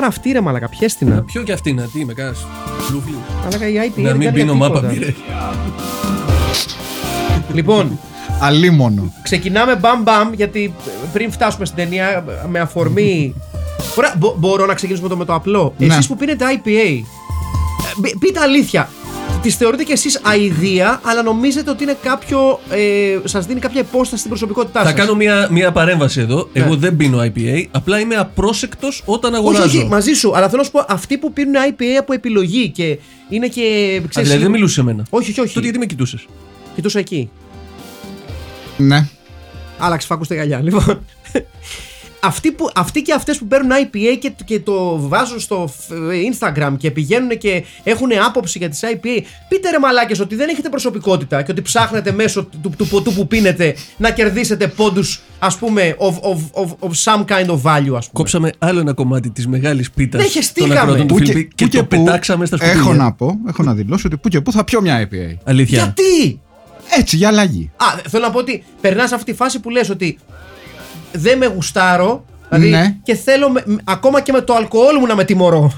Άρα αυτή ρε μαλακα, πιέστηνα. Ποιο και αυτή να, τι είμαι, κάνα λούφλι. Μαλακα η IPA Να δεν μην κάνει πίνω τίποτα. μάπα μπύρε. Λοιπόν, Αλίμονο. ξεκινάμε μπαμ μπαμ γιατί πριν φτάσουμε στην ταινία με αφορμή. Ωραία, μπο- μπορώ να ξεκινήσουμε το με το απλό. Ναι. Εσείς που πίνετε IPA, ε, π- πείτε αλήθεια. Τις θεωρείτε κι εσείς αηδία, αλλά νομίζετε ότι είναι κάποιο. Ε, σας δίνει κάποια υπόσταση στην προσωπικότητά Θα σας; κάνω μια, μια παρέμβαση εδώ. Ναι. Εγώ δεν πίνω IPA, απλά είμαι απρόσεκτος όταν Όχι, αγοράζω. όχι, μαζί σου. Αλλά θέλω να σου πω, αυτοί που πίνουν IPA από επιλογή και είναι και. Α, Ξέρεις, δηλαδή δεν μιλούσε σε μένα. Όχι, όχι, όχι. Τότε γιατί με κοιτούσες; Κοιτούσα εκεί. Ναι. Άλλαξε φάκους στα γυαλιά. Λοιπόν. Αυτοί, που, αυτοί και αυτές που παίρνουν IPA και, και το βάζουν στο φ- Instagram και πηγαίνουν και έχουν άποψη για τις IPA πείτε ρε μαλάκες ότι δεν έχετε προσωπικότητα και ότι ψάχνετε μέσω του, του ποτού που πίνετε να κερδίσετε πόντους ας πούμε of, of, of, of some kind of value ας πούμε. Κόψαμε άλλο ένα κομμάτι της μεγάλης πίτας Ναι, των χεστήκαμε. ακροατών του Πού Φιλιππή και, πού το πού πετάξαμε στα σκουπίδια. Έχω να πω, έχω να δηλώσω ότι που και που θα πιω μια IPA. Αλήθεια. Γιατί! Έτσι, για αλλαγή. Α, θέλω να πω ότι περνάς αυτή τη φάση που λες ότι δεν με γουστάρω δηλαδή, Ναι. και θέλω με- μ- ακόμα και με το αλκοόλ μου να με τιμωρώ.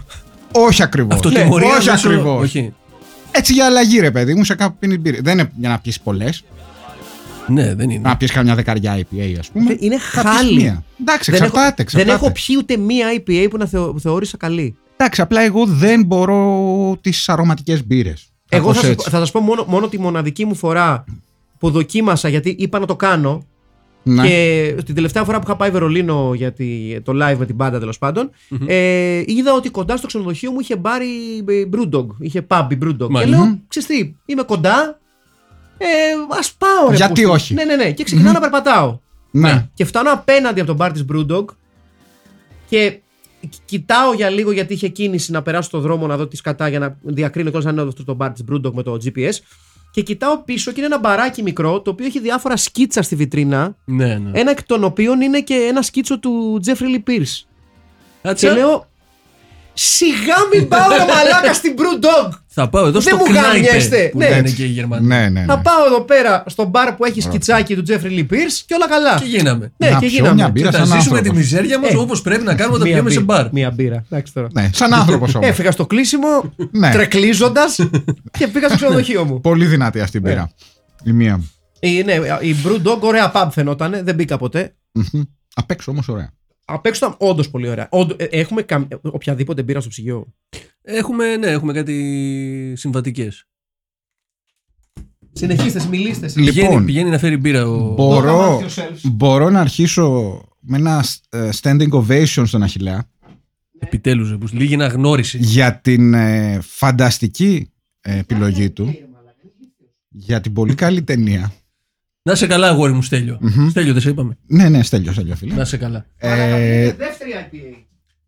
Όχι ακριβώς. Αυτό Ναι, τιμωρία όχι μέσω- ακριβώς. Όχι. Έτσι για αλλαγή, ρε παιδί μου, σε κάπου πίνει μπύρι. Δεν είναι για να πιεις πολλές. Ναι, δεν είναι. Να πιεις καμιά δεκαριά IPA, ας πούμε. Είναι Θα πιεις χάλι. μία. Εντάξει, Δεν έχω- εξαρτάται. Δεν εξαρτάται. έχω πιει ούτε μία IPA που να θεω, θεώρησα καλή. Εντάξει, απλά εγώ δεν μπορώ τις αρωματικές μπύρες. Εγώ θα σας, πω- θα σας πω μόνο, μόνο τη μοναδική μου φορά που δοκίμασα γιατί είπα να το κάνω Ναι. και την τελευταία φορά που είχα πάει Βερολίνο για τη- το live με την μπάντα τέλος πάντων ε, είδα ότι κοντά στο ξενοδοχείο μου είχε μπάρει ε, Brewdog, είχε pub η Brewdog και Μάλιστα. λέω, ξέρεις τι, είμαι κοντά ε, ας πάω ρε Γιατί πούστη». όχι; Ναι, ναι, ναι και ξεκινάω να περπατάω ναι. Και φτάνω απέναντι από τον μπαρ της Brewdog και κοιτάω για λίγο γιατί είχε κίνηση να περάσω το δρόμο να δω τι σκατά για να διακρίνω κιόλας αν είναι αυτό το μπαρ της Brewdog με το GPS. Και κοιτάω πίσω και είναι ένα μπαράκι μικρό το οποίο έχει διάφορα σκίτσα στη βιτρίνα. Ναι, ναι. Ένα εκ των οποίων είναι και ένα σκίτσο του Jeffrey Lee Pierce. Κάτσε. Και λέω. Σιγά μην πάω ρε μαλάκα στην Brewdog! Θα πάω εδώ Δεν στο μου Kneipe γαμιέστε. που Ναι. λένε και οι Γερμανοί. Ναι, ναι, ναι. Θα πάω εδώ πέρα στο μπαρ που έχει σκιτσάκι του Jeffrey Lee Pierce και όλα καλά. Και γίναμε. Ναι, Να και πιω γίναμε. μια μπύρα Και θα σαν ζήσουμε τη άνθρωπος. μιζέρια μας Ε. όπως πρέπει να κάνουμε όταν Μία πηγαίνουμε σε μπύρα. μπαρ. Μία μπύρα. Εντάξει τώρα. Ναι, σαν άνθρωπος όμως. Έφυγα στο κλείσιμο, Ναι. τρεκλίζοντας και πήγα στο ξενοδοχείο μου. Πολύ δυνατή αυτή η μπύρα. Η μία. Η, ναι, η Brewdog, ωραία pub φαινόταν, δεν μπήκα ποτέ. Μμμ. Απ' έξω όμως ωραία. Απ' έξω ήταν όντως πολύ ωραία. Όντως, ε, έχουμε καμ- οποιαδήποτε μπύρα στο ψυγείο; Έχουμε, ναι, έχουμε κάτι συμβατικές. Συνεχίστε, μιλήστε. εσείς. Λοιπόν. Πηγαίνει, πηγαίνει να φέρει μπύρα ο. Μπορώ, Don't yourselves. μπορώ να αρχίσω με ένα ε, standing ovation στον Αχιλέα Επιτέλους, λίγη αναγνώριση. για την ε, φανταστική ε, επιλογή του. Για την πολύ καλή ταινία. Να σε καλά, αγόρι μου, Στέλιο. Στέλιο, δεν σε είπαμε. Ναι, ναι, στέλιο, στέλιο, φίλε. Να σε καλά. Ε, Δεύτερη IPA.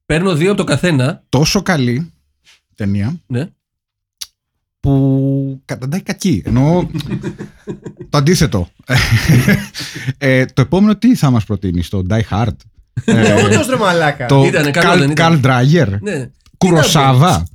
Παίρνω δύο από το καθένα. τόσο καλή ταινία Ναι. που καταντάει κακή. Ενώ το αντίθετο. ε, το επόμενο τι θα μας προτείνει, το Die Hard; Ε, Όντως ρε μαλάκα; το Ήτανε, καλό δεν ήταν. Carl Dreyer. ναι. Κουροσάβα.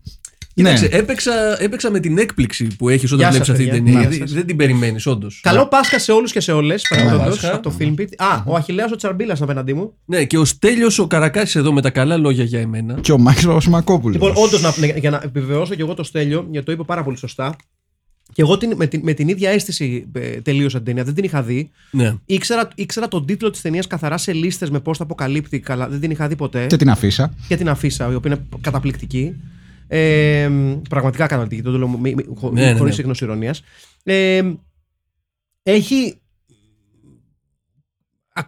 Ναι. Κοίταξε, έπαιξα, έπαιξα με την έκπληξη που έχεις Γεια όταν σας, βλέπει αυτή την παιδιά. ταινία. Γεια γιατί σας. δεν την περιμένεις, όντως. Καλό Πάσχα σε όλους και σε όλες. παραδόντως, Πάσχα. από το Film Pit. Α, ο Αχιλέας ο Τσαρμπίλας απέναντί μου. Ναι, και ο Στέλιος ο Καρακάσης εδώ με τα καλά λόγια για εμένα. Και ο Μάκης Παπασημακόπουλος. Λοιπόν, όντως, να, για να επιβεβαιώσω και εγώ το Στέλιο, γιατί το είπε πάρα πολύ σωστά. Και εγώ την, με, την, με την ίδια αίσθηση ε, τελείωσα την ταινία. Δεν την είχα δει. Ναι. Ήξερα, ήξερα τον τίτλο της ταινίας καθαρά σε λίστες με πώ τα αποκαλύπτει. Καλά, δεν την είχα δει ποτέ. Και την αφήσα. Και την αφήσα, η οποία είναι καταπληκτική. Ε, πραγματικά καταπληκτική. Το λέω μη- μη- χω- Ναι, ναι, χωρίς ναι. σύγνωση ηρωνίας. Ε, έχει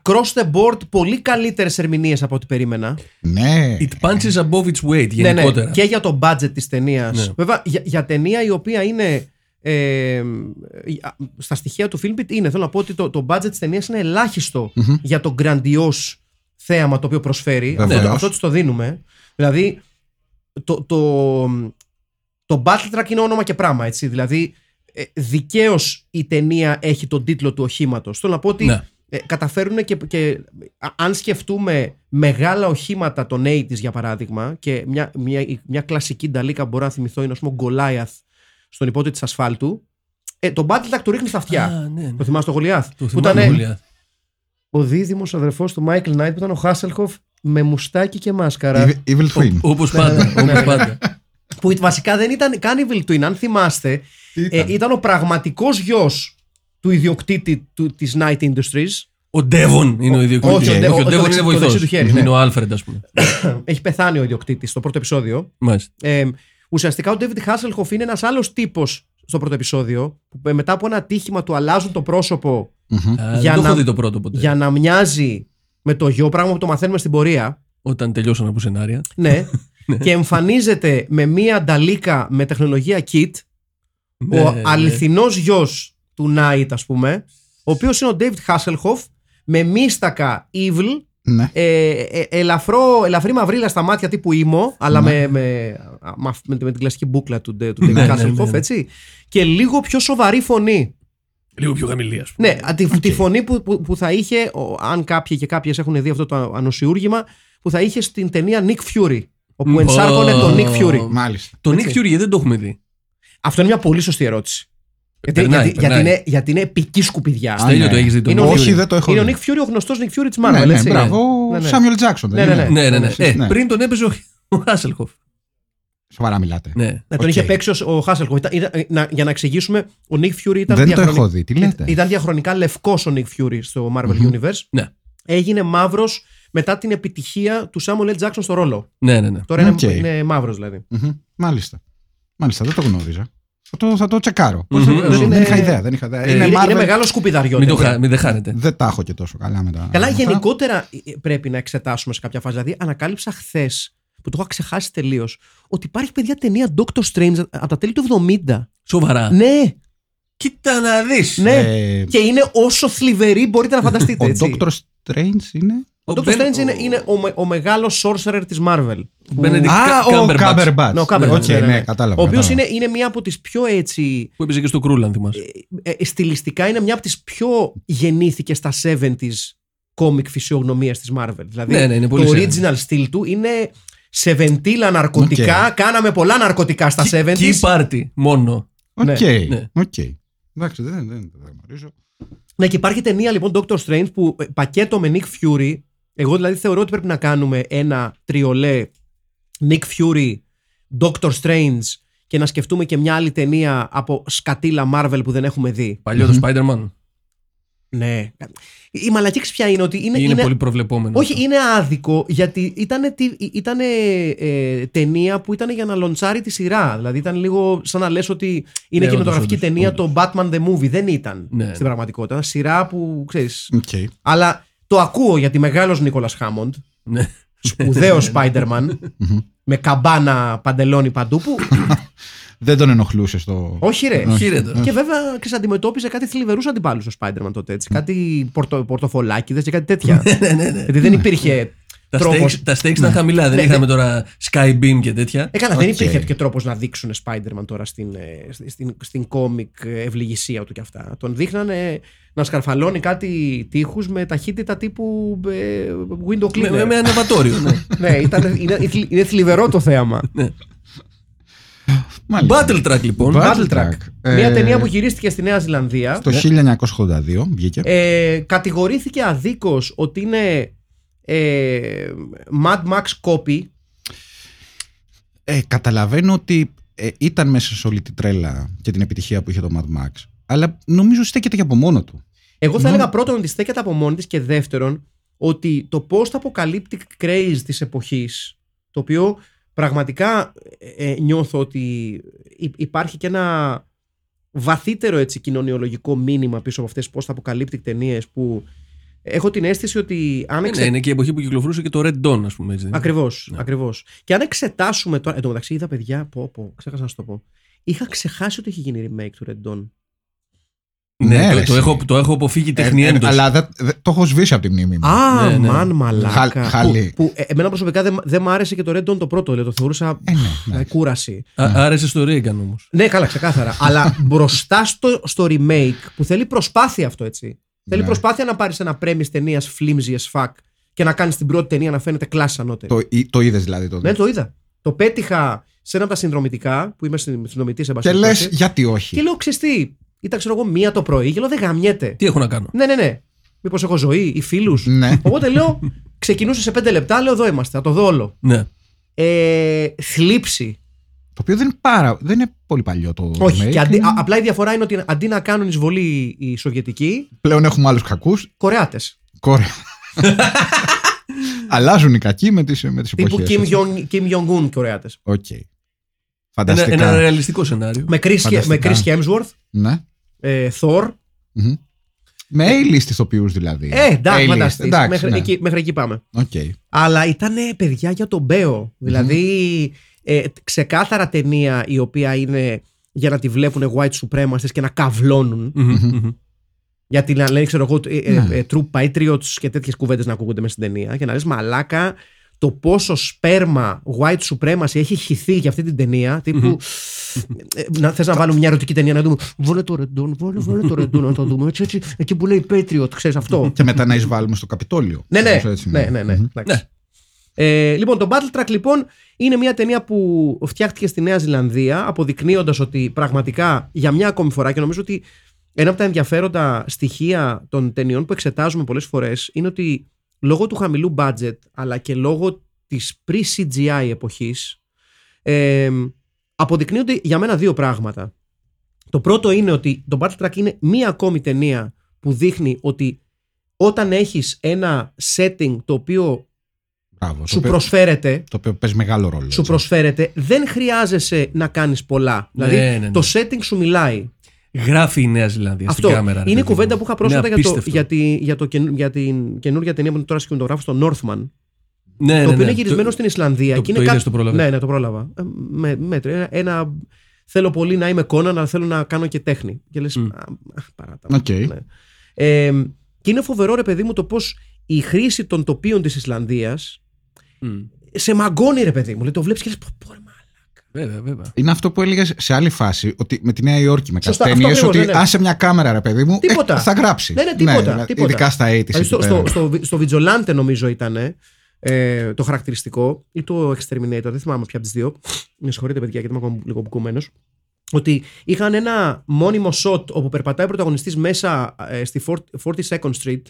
across the board πολύ καλύτερες ερμηνείες από ό,τι περίμενα. Ναι. It punches above its weight Ναι, ναι, γενικότερα. και για το budget της ταινίας. Ναι. Βέβαια, για, για ταινία η οποία είναι. Ε, στα στοιχεία του Filmbit είναι, θέλω να πω ότι το, το budget της ταινίας είναι ελάχιστο για το grandiose θέαμα το οποίο προσφέρει. Αυτό, Βεβαίως. αυτό της το δίνουμε. Δηλαδή, το, το, το Battle Track είναι όνομα και πράγμα, έτσι. Δηλαδή, ε, δικαίως η ταινία έχει τον τίτλο του οχήματος. Θέλω να πω ότι Ναι. ε, καταφέρουν και, και α- αν σκεφτούμε μεγάλα οχήματα των 80s για παράδειγμα και μια, μια, μια κλασική νταλίκα που μπορώ να θυμηθώ είναι ας πούμε ο Γκολάιαθ στον υπότη της ασφάλτου ε, το Battle Track το ρίχνει στα αυτιά. Α, ναι, ναι. Το θυμάσαι το Γολιάθ; Το που θυμάμαι ήταν πολύ. ο δίδυμος αδερφός του Μάικλ Νάιτ που ήταν ο Χάσελχοφ με μουστάκι και μάσκαρα. Evil- Evil Twin. Όπως πάντα. ναι, ναι, όπως ναι. πάντα. Που βασικά δεν ήταν καν Evil Twin, αν θυμάστε. Τι Ε, ήταν; ήταν ο πραγματικός γιος του ιδιοκτήτη του, της Night Industries. Ο Ντέβον είναι ο ιδιοκτήτη. όχι, ο Ντε- Όχι, ο- ο το Ντέβον δεξί- είναι το δεξί βοηθό. του χέρι, ναι. Είναι ο Άλφρεντ, ας πούμε. Έχει πεθάνει ο ιδιοκτήτης στο πρώτο επεισόδιο. Μάλιστα. Ε, ουσιαστικά ο David Hasselhoff είναι ένας άλλος τύπος στο πρώτο επεισόδιο που ε, μετά από ένα ατύχημα του αλλάζουν το πρόσωπο Α, Για Δεν το να- έχω δει το πρώτο ποτέ. για να μοιάζει με το γιο, πράγμα που το μαθαίνουμε στην πορεία. Όταν τελειώσαν από σενάρια. Ναι. και εμφανίζεται με μία νταλίκα με τεχνολογία kit Ναι, ο ναι. αληθινός γιος του Night ας πούμε ο οποίος είναι ο David Hasselhoff με μίστακα evil Ναι. ε, ε, ελαφρό, ελαφρύ μαυρίλα στα μάτια τύπου ήμο, αλλά με, με, με, με, την κλασική μπουκλα του, Ντε- του David Ναι, ναι, Hasselhoff, ναι, ναι. έτσι. Και λίγο πιο σοβαρή φωνή. Λίγο πιο χαμηλή, ας πούμε. Ναι, α, τη, τη φωνή που, που, που θα είχε, ο- αν κάποιοι και κάποιες έχουν δει αυτό το ανοσιούργημα, που θα είχε στην ταινία Nick Fury. Όπου Μμ, ενσάρκωνε τον Nick ω. Fury. Μάλιστα. Το Nick Έτσι. Fury δεν το έχουμε δει. Αυτό είναι μια πολύ σωστή ερώτηση. Γιατί, Περνάει, γιατί, γιατί, περνάει. είναι, γιατί είναι επική σκουπιδιά. Α, Στέλιο, ναι. το έχεις δει το Είναι Nick ο Fury. Όχι, δεν το έχω Είναι ο δει. Nick Fury, ο γνωστός Nick Fury της Ναι, Marvel. ναι, έτσι. μπράβο. Ναι, ναι. Σάμιουελ Τζάκσον. Ναι, ναι, ναι. Ναι, ναι, ναι. Ε, Ναι. Πριν τον έπαιζε ο- ο Χάσελχοφ. Σοβαρά μιλάτε. Ναι. Ναι, τον Οκ. είχε παίξει ο, ο Χάσελχοφ. Ήταν- ήταν- να- για να εξηγήσουμε, ο Nick Fury ήταν, Δεν το διαχρονι- έχω δει. Τι λέτε; ήταν διαχρονικά λευκός ο Nick Fury στο Marvel Μμμ. Universe. Ναι. Έγινε μαύρος μετά την επιτυχία του Samuel L. Jackson στο ρόλο. Ναι, ναι, ναι. Τώρα Οκ. είναι, είναι μαύρος δηλαδή. Μμμ. Μάλιστα. Μάλιστα, δεν το γνώριζα. Θα το, θα το τσεκάρω. Μμμ. Δεν, Είναι- δεν είχα ιδέα. Δεν είχα ιδέα. Είναι, είναι είναι, Marvel. μεγάλο σκουπιδαριό. Μην, το ταινία. χα... μην δεν χάνετε. Δεν τα έχω και τόσο καλά με τα. Καλά, αυτά. γενικότερα ε, πρέπει να εξετάσουμε σε κάποια φάση. Δηλαδή, ανακάλυψα χθες, που το είχα ξεχάσει τελείως, ότι υπάρχει παιδιά ταινία Doctor Strange από τα τέλη του 70. Σοβαρά. Ναι, Κοίτα να δεις. ναι. Ε, Και είναι όσο θλιβερή μπορείτε να φανταστείτε. ο έτσι. Doctor Strange είναι; Ο Doctor Strange είναι, είναι ο, με- ο μεγάλος sorcerer της Marvel. Benedict Α, ο Cumberbatch. Κάμπερμπατς. Ναι, ο Cumberbatch, Οκ, ναι, ναι, ναι, ναι. κατάλαβα. Ο οποίος κατάλαβα. είναι, είναι μία από τις πιο έτσι. Που έπαιζε και στο Krull, αν θυμάσαι. ε, ε, στιλιστικά είναι μια από τις πιο γεννήθηκε στα 70s κόμικ φυσιογνωμίας της Marvel. Δηλαδή Ναι, ναι, είναι πολύ το σε- original στυλ του είναι σεβεντίλα ναρκωτικά. Κάναμε πολλά ναρκωτικά στα 70s. Key party μόνο. Οκ. ναι. οκ. Εντάξει, δεν δεν- δεν γνωρίζω. Ναι, και υπάρχει ταινία λοιπόν Doctor Strange που ε, πακέτο με Nick Fury. Εγώ δηλαδή θεωρώ ότι πρέπει να κάνουμε ένα τριπλέ Nick Fury, Doctor Strange και να σκεφτούμε και μια άλλη ταινία από σκατίλα Marvel που δεν έχουμε δει. Παλιό το Spider-Man. Ναι. Η μαλακία ποια είναι ότι είναι. Είναι, είναι- πολύ προβλεπόμενο. όχι, αυτό. είναι άδικο γιατί ήταν, ήτανε, ε, ταινία που ήταν για να λοντσάρει τη σειρά. Δηλαδή ήταν λίγο σαν να λες ότι είναι Ναι, κινηματογραφική όντως, ταινία όντως. το Batman the Movie. Δεν ήταν Ναι. στην πραγματικότητα. Ήταν σειρά που ξέρεις. Οκ. Αλλά το ακούω γιατί μεγάλος Νίκολας Χάμοντ, Ναι. σπουδαίος Spider-Man, με καμπάνα παντελόνι παντού που. Δεν τον ενοχλούσε στο. όχι ρε. Όχι, ρε, τώρα. Και βέβαια ξέρεις, αντιμετώπιζε κάτι θλιβερούς αντιπάλους ο Spider-Man τότε. Έτσι. Κάτι πορτο, πορτοφολάκιδες και κάτι τέτοια. Γιατί δεν υπήρχε Τα τρόπος stakes, τα stakes ήταν χαμηλά. Δεν Ναι, είχαμε τώρα sky beam και τέτοια. Ε, καλά, δεν Οκ. υπήρχε και τρόπος να δείξουν Spider-Man τώρα στην, ε, στην, στην, στην κόμικ ευλυγισία του κι αυτά. Τον δείχνανε να σκαρφαλώνει κάτι τείχους με ταχύτητα τύπου ε, window Με, cleaner. με, με ανεβατόριο. ναι. ναι, ήταν, είναι, είναι θλιβερό το θέαμα. Μάλιστα. Battle Track λοιπόν. Battle Battle Track. Track. Μια Ε, ταινία που γυρίστηκε στη Νέα Ζηλανδία. Το 1982 βγήκε. Ε, κατηγορήθηκε αδίκως ότι είναι ε, Mad Max copy. Ε, καταλαβαίνω ότι ε, ήταν μέσα σε όλη την τρέλα και την επιτυχία που είχε το Mad Max. Αλλά νομίζω στέκεται και από μόνο του. Εγώ θα Ναι. έλεγα πρώτον ότι στέκεται από μόνη της και δεύτερον ότι το post-apocalyptic craze της εποχής το οποίο πραγματικά ε, ε, νιώθω ότι υ- υπάρχει και ένα βαθύτερο έτσι κοινωνιολογικό μήνυμα πίσω από αυτές τις post-apocalyptic ταινίες που έχω την αίσθηση ότι αν Ναι, εξε... ναι, είναι και η εποχή που κυκλοφορούσε και το Red Dawn, ας πούμε. Έτσι, δεν είναι; Ακριβώς, Ναι. ακριβώς. Και αν εξετάσουμε τώρα. Εν τω μεταξύ, είδα παιδιά. Πω, πω, ξέχασα να σου το πω. Είχα ξεχάσει ότι έχει γίνει remake του Red Dawn. Ναι, Ναι, το, ρε, το, εσύ. έχω, το έχω αποφύγει Ε, τεχνη ε, έντος. αλλά δεν- δεν- το έχω σβήσει από τη μνήμη μου. Α, Ναι, ναι. μαν μαλάκα. Χα- χαλί. Που, που, ε, εμένα προσωπικά δεν δεν μ' άρεσε και το Red Dawn το πρώτο, δηλαδή, το θεωρούσα Ε, ναι, ε, ναι. κούραση. Α, άρεσε στο Reagan όμως. Ναι, καλά, ξεκάθαρα. Αλλά μπροστά στο, στο remake που θέλει προσπάθεια αυτό έτσι. Θέλει Ναι. προσπάθεια να πάρεις ένα premise ταινίας flimsy as fuck και να κάνεις την πρώτη ταινία να φαίνεται κλάση ανώτερη. Το, ή- το είδες δηλαδή τότε. Ναι, το είδα. Το πέτυχα σε ένα από τα συνδρομητικά που είμαι συνδρομητής σε και λες, γιατί όχι; Και λέω ξεστή. Ήταν ξέρω εγώ μία το πρωί και λέω δεν γαμιέται. Τι έχω να κάνω; Ναι, ναι, ναι. Μήπως έχω ζωή ή φίλους; Ναι. Οπότε λέω, ξεκινούσε σε πέντε λεπτά, λέω εδώ είμαστε, θα το δω όλο. Ναι. Ε, θλίψη. Το οποίο δεν είναι, πάρα, δεν είναι πολύ παλιό το Όχι. remake. Και αντί, α- απλά η διαφορά είναι ότι αντί να κάνουν εισβολή οι Σοβιετικοί, Πλέον έχουμε άλλους κακούς. Κορεάτες. Κόρε. Αλλάζουν οι κακοί με τις με τις Τύπου εποχές. Kim, έτσι. Jong, Kim Jong-un Κορεάτες. Οκ. Ένα, Φανταστικά. ένα ρεαλιστικό σενάριο. Με Chris, με Φανταστικά. Chris Hemsworth, Ναι. Ε, Thor. Μμμ. Με A-list ηθοποιούς δηλαδή. Ε, εντάξει, A-list. φανταστείς. Εντάξει, Μέχρι, ναι. εκεί, μέχρι εκεί πάμε. Οκ. Αλλά ήταν παιδιά για τον πέο. Δηλαδή, ε, ξεκάθαρα ταινία η οποία είναι για να τη βλέπουν white supremacists και να καυλώνουν. Μμμ, μμμ. Γιατί να λένε, ξέρω εγώ, ε, ε, Ναι. ε, True Patriots και τέτοιες κουβέντες να ακούγονται μέσα στην ταινία. Και να λες μαλάκα το πόσο σπέρμα white supremacy έχει χυθεί για αυτή την ταινία. Τύπου. ε, να θες να βάλουμε μια ερωτική ταινία να δούμε. Βάλε το ρεντόν, βάλε, βάλε το ρεντόν να το δούμε. Έτσι, έτσι, εκεί που λέει Patriot, ξέρεις αυτό. Και μετά να εισβάλλουμε στο Καπιτόλιο. ναι, ναι, Νομίζω έτσι ναι, είναι. ναι, ναι, Μμμ. εντάξει. Ε, λοιπόν, το Battle Track λοιπόν είναι μια ταινία που φτιάχτηκε στη Νέα Ζηλανδία, αποδεικνύοντας ότι πραγματικά για μια ακόμη φορά και νομίζω ότι ένα από τα ενδιαφέροντα στοιχεία των ταινιών που εξετάζουμε πολλές φορές είναι ότι λόγω του χαμηλού budget αλλά και λόγω της pre-CGI εποχής ε, αποδεικνύονται για μένα δύο πράγματα. Το πρώτο είναι ότι το Battle Track είναι μία ακόμη ταινία που δείχνει ότι όταν έχεις ένα setting το οποίο Μπράβο. Το σου οποίο- προσφέρεται Το οποίο παίζει μεγάλο ρόλο. σου έτσι. προσφέρεται, δεν χρειάζεσαι να κάνεις πολλά. Ναι, δηλαδή ναι, ναι. το setting σου μιλάει. Γράφει η Νέα Ζηλανδία Αυτό στην κάμερα. ρε είναι η παιδί κουβέντα μου. που είχα πρόσφατα Είναι για, το, απίστευτο. για, τη, για, το, καινου- για την καινούργια ταινία που είναι τώρα σκηνογράφο στο Northman. Ναι, ναι, το οποίο ναι. είναι γυρισμένο Το- στην Ισλανδία. το- και είναι το κα- είδες, το πρόλαβες. Ναι, ναι, το πρόλαβα. Ε, Με, μέτριο. Ένα, ένα- θέλω πολύ να είμαι Κόναν, αλλά θέλω να κάνω και τέχνη. Και λες, Μμ. α, α, παράτα. Οκ. Ναι. Ε, και είναι φοβερό, ρε παιδί μου, το πώς η χρήση των τοπίων της Ισλανδίας Μμ. σε μαγκώνει, ρε παιδί μου. Λέει, το βλέπεις και λες, πω, πω, ρε, μαλάκα. Βέβαια, βέβαια. Είναι αυτό που έλεγες σε άλλη φάση, ότι με τη Νέα Υόρκη με κάτι Σωστά, αυτό ταινίε, ακριβώς, ότι ναι, ναι. άσε μια κάμερα, ρε παιδί μου, ε, Τίποτα. θα γράψει. Ναι, ναι, τίποτα, δηλαδή, τίποτα. Ειδικά στα 80s. Δηλαδή, στο, εκεί στο, πέρα. στο, στο Vigilante νομίζω ήταν ε, το χαρακτηριστικό ή το Exterminator, δεν θυμάμαι ποια από τις δύο. Με συγχωρείτε, παιδιά, γιατί είμαι ακόμα λίγο μπουκωμένο. Ότι είχαν ένα μόνιμο shot όπου περπατάει ο πρωταγωνιστής μέσα ε, στη 40 42nd Street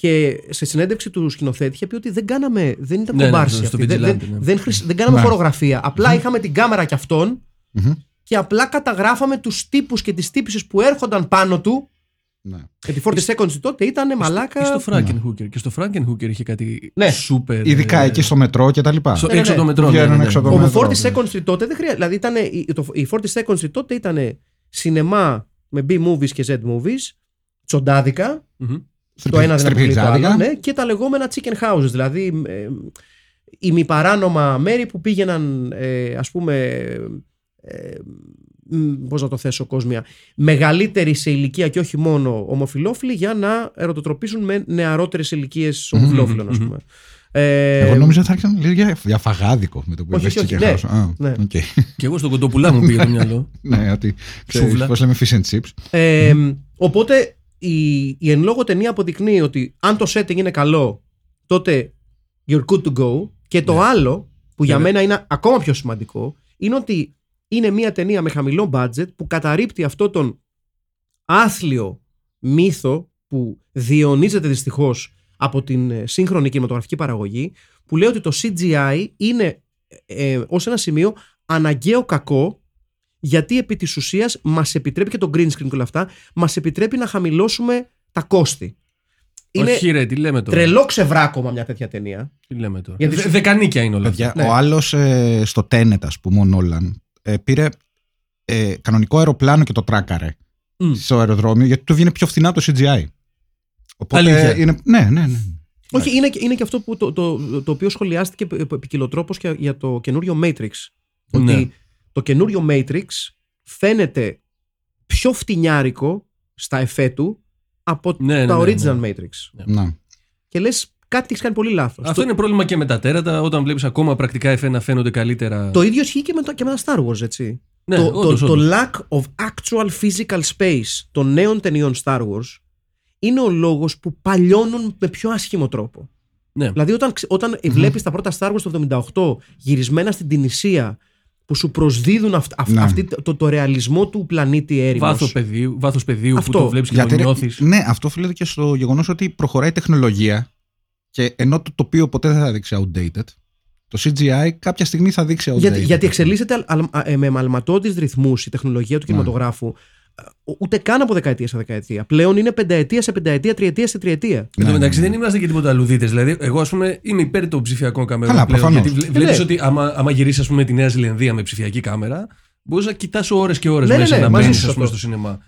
και σε συνέντευξη του σκηνοθέτη είχε πει ότι δεν κάναμε, δεν ήταν Ναι, ναι, κομπάρση στο αυτή, δεν, Vigilante, δεν, ναι. δεν, χρησ- δεν κάναμε Ναι. χορογραφία. Απλά είχαμε την κάμερα κι αυτόν Μμμ. και απλά καταγράφαμε τους τύπους και τις τύπησες που έρχονταν πάνω του Ναι. γιατί 40 seconds τότε ήταν μαλάκα. Και στο Frankenhooker. Και στο Frankenhooker είχε κάτι Ναι. σούπερ. Ειδικά ε, εκεί στο μετρό και τα λοιπά. στο- Ναι, ναι, έξω ναι. το μετρό. Βγαίνουν ναι, ναι, ναι. έξω το Όπου μέτρο, 40 ναι. Seconds Street τότε δεν χρειάζεται. Δηλαδή ήταν, η, το, η 40 Seconds Street τότε ήταν σινεμά με B-movies και Z-movies, τσοντάδικα, Μμμ. Το ένα δεν αποκλείει το άλλο, Στριπιτζάδικα. ναι, και τα λεγόμενα chicken houses, δηλαδή ε, ημιπαράνομα μέρη που πήγαιναν ε, ας πούμε ε, μ, πώς να το θέσω κόσμια μεγαλύτεροι σε ηλικία και όχι μόνο ομοφυλόφιλοι για να ερωτοτροπήσουν με νεαρότερες ηλικίες ομοφυλόφιλων ας μμμ. πούμε. Ε, Εγώ νόμιζα θα άρχισαν να λέει για, για φαγάδικο με το που Όχι, είπες όχι, chicken ναι. house. Α, Ναι. οκ. Και εγώ στο κοτόπουλα μου πήγε το μυαλό. Ναι, ότι ξέρεις Σούβλα. πώς λέμε fish and chips. Ε, Οπότε η, η εν λόγω ταινία αποδεικνύει ότι αν το setting είναι καλό, τότε you're good to go. Και το Ναι. άλλο, που για Βέβαια. μένα είναι ακόμα πιο σημαντικό, είναι ότι είναι μια ταινία με χαμηλό budget που καταρρύπτει αυτό τον άθλιο μύθο που διαιωνίζεται δυστυχώς από την ε, σύγχρονη κινηματογραφική παραγωγή που λέει ότι το CGI είναι ε, ως ένα σημείο αναγκαίο κακό γιατί επί της ουσίας μας επιτρέπει και το green screen και όλα αυτά μας επιτρέπει να χαμηλώσουμε τα κόστη. Είναι Όχι, ρε, τι λέμε τώρα; τρελό ξεβράκωμα μια τέτοια ταινία. Τι λέμε τώρα; Γιατί Δε- σου- Δεκανίκια είναι όλα. Παιδιά, Ναι. ο άλλος στο Tenet, ας πούμε, ο Νόλαν, ε, πήρε ε, κανονικό αεροπλάνο και το τράκαρε Μμ. στο αεροδρόμιο γιατί του βγαίνει πιο φθηνά το CGI. Οπότε Αλήθεια. είναι. Ναι, ναι, ναι. Όχι, είναι, και- είναι και αυτό που το, το, το οποίο σχολιάστηκε επικοινωτρόπω και για το καινούριο Matrix. Ότι Ναι. Το καινούριο Matrix φαίνεται πιο φτηνιάρικο στα εφέ του από Ναι, ναι, τα ναι, original ναι. Matrix. Να. Και λες, κάτι έχει κάνει πολύ λάθος. Αυτό είναι πρόβλημα και με τα τέρατα, όταν βλέπεις ακόμα πρακτικά εφέ να φαίνονται καλύτερα. Το ίδιο ισχύει και με, το, και με τα Star Wars, έτσι. Ναι, το, όντως, το, το όντως. lack of actual physical space των νέων ταινιών Star Wars είναι ο λόγος που παλιώνουν με πιο άσχημο τρόπο. Ναι. Δηλαδή όταν, ξε- όταν βλέπεις τα πρώτα Star Wars το 78 γυρισμένα στην Τινησία που σου προσδίδουν αυ, αυ- Ναι. αυτή, το, το ρεαλισμό του πλανήτη έρημος. Βάθος πεδίου, βάθος πεδίου Αυτό. που το βλέπεις και Γιατί, το ρε, νιώθεις. ναι, αυτό οφείλεται και στο γεγονός ότι προχωράει η τεχνολογία και ενώ το τοπίο ποτέ δεν θα δείξει outdated, το CGI κάποια στιγμή θα δείξει outdated. Γιατί, γιατί εξελίσσεται αλ- αλ- α- ε, με μαλματώδεις ρυθμούς η τεχνολογία του Ναι. κινηματογράφου ε, ούτε καν από δεκαετία σε δεκαετία. Πλέον είναι πενταετία σε πενταετία, τριετία σε τριετία. Εν τω Ναι, μεταξύ ναι, δεν είμαστε και τίποτα λουδίτε. Δηλαδή, εγώ ας πούμε είμαι υπέρ των ψηφιακών καμερών Καλά, πλέον. προφανώς. Γιατί Ε, βλέπεις ναι. ότι άμα, άμα γυρίσεις, ας πούμε, τη Νέα Ζηλανδία με ψηφιακή κάμερα, μπορείς να κοιτάς ώρες και ώρες Ναι, ναι, μέσα ναι, να μαζί μπαίνεις σου πούμε, αυτό. στο σινεμά.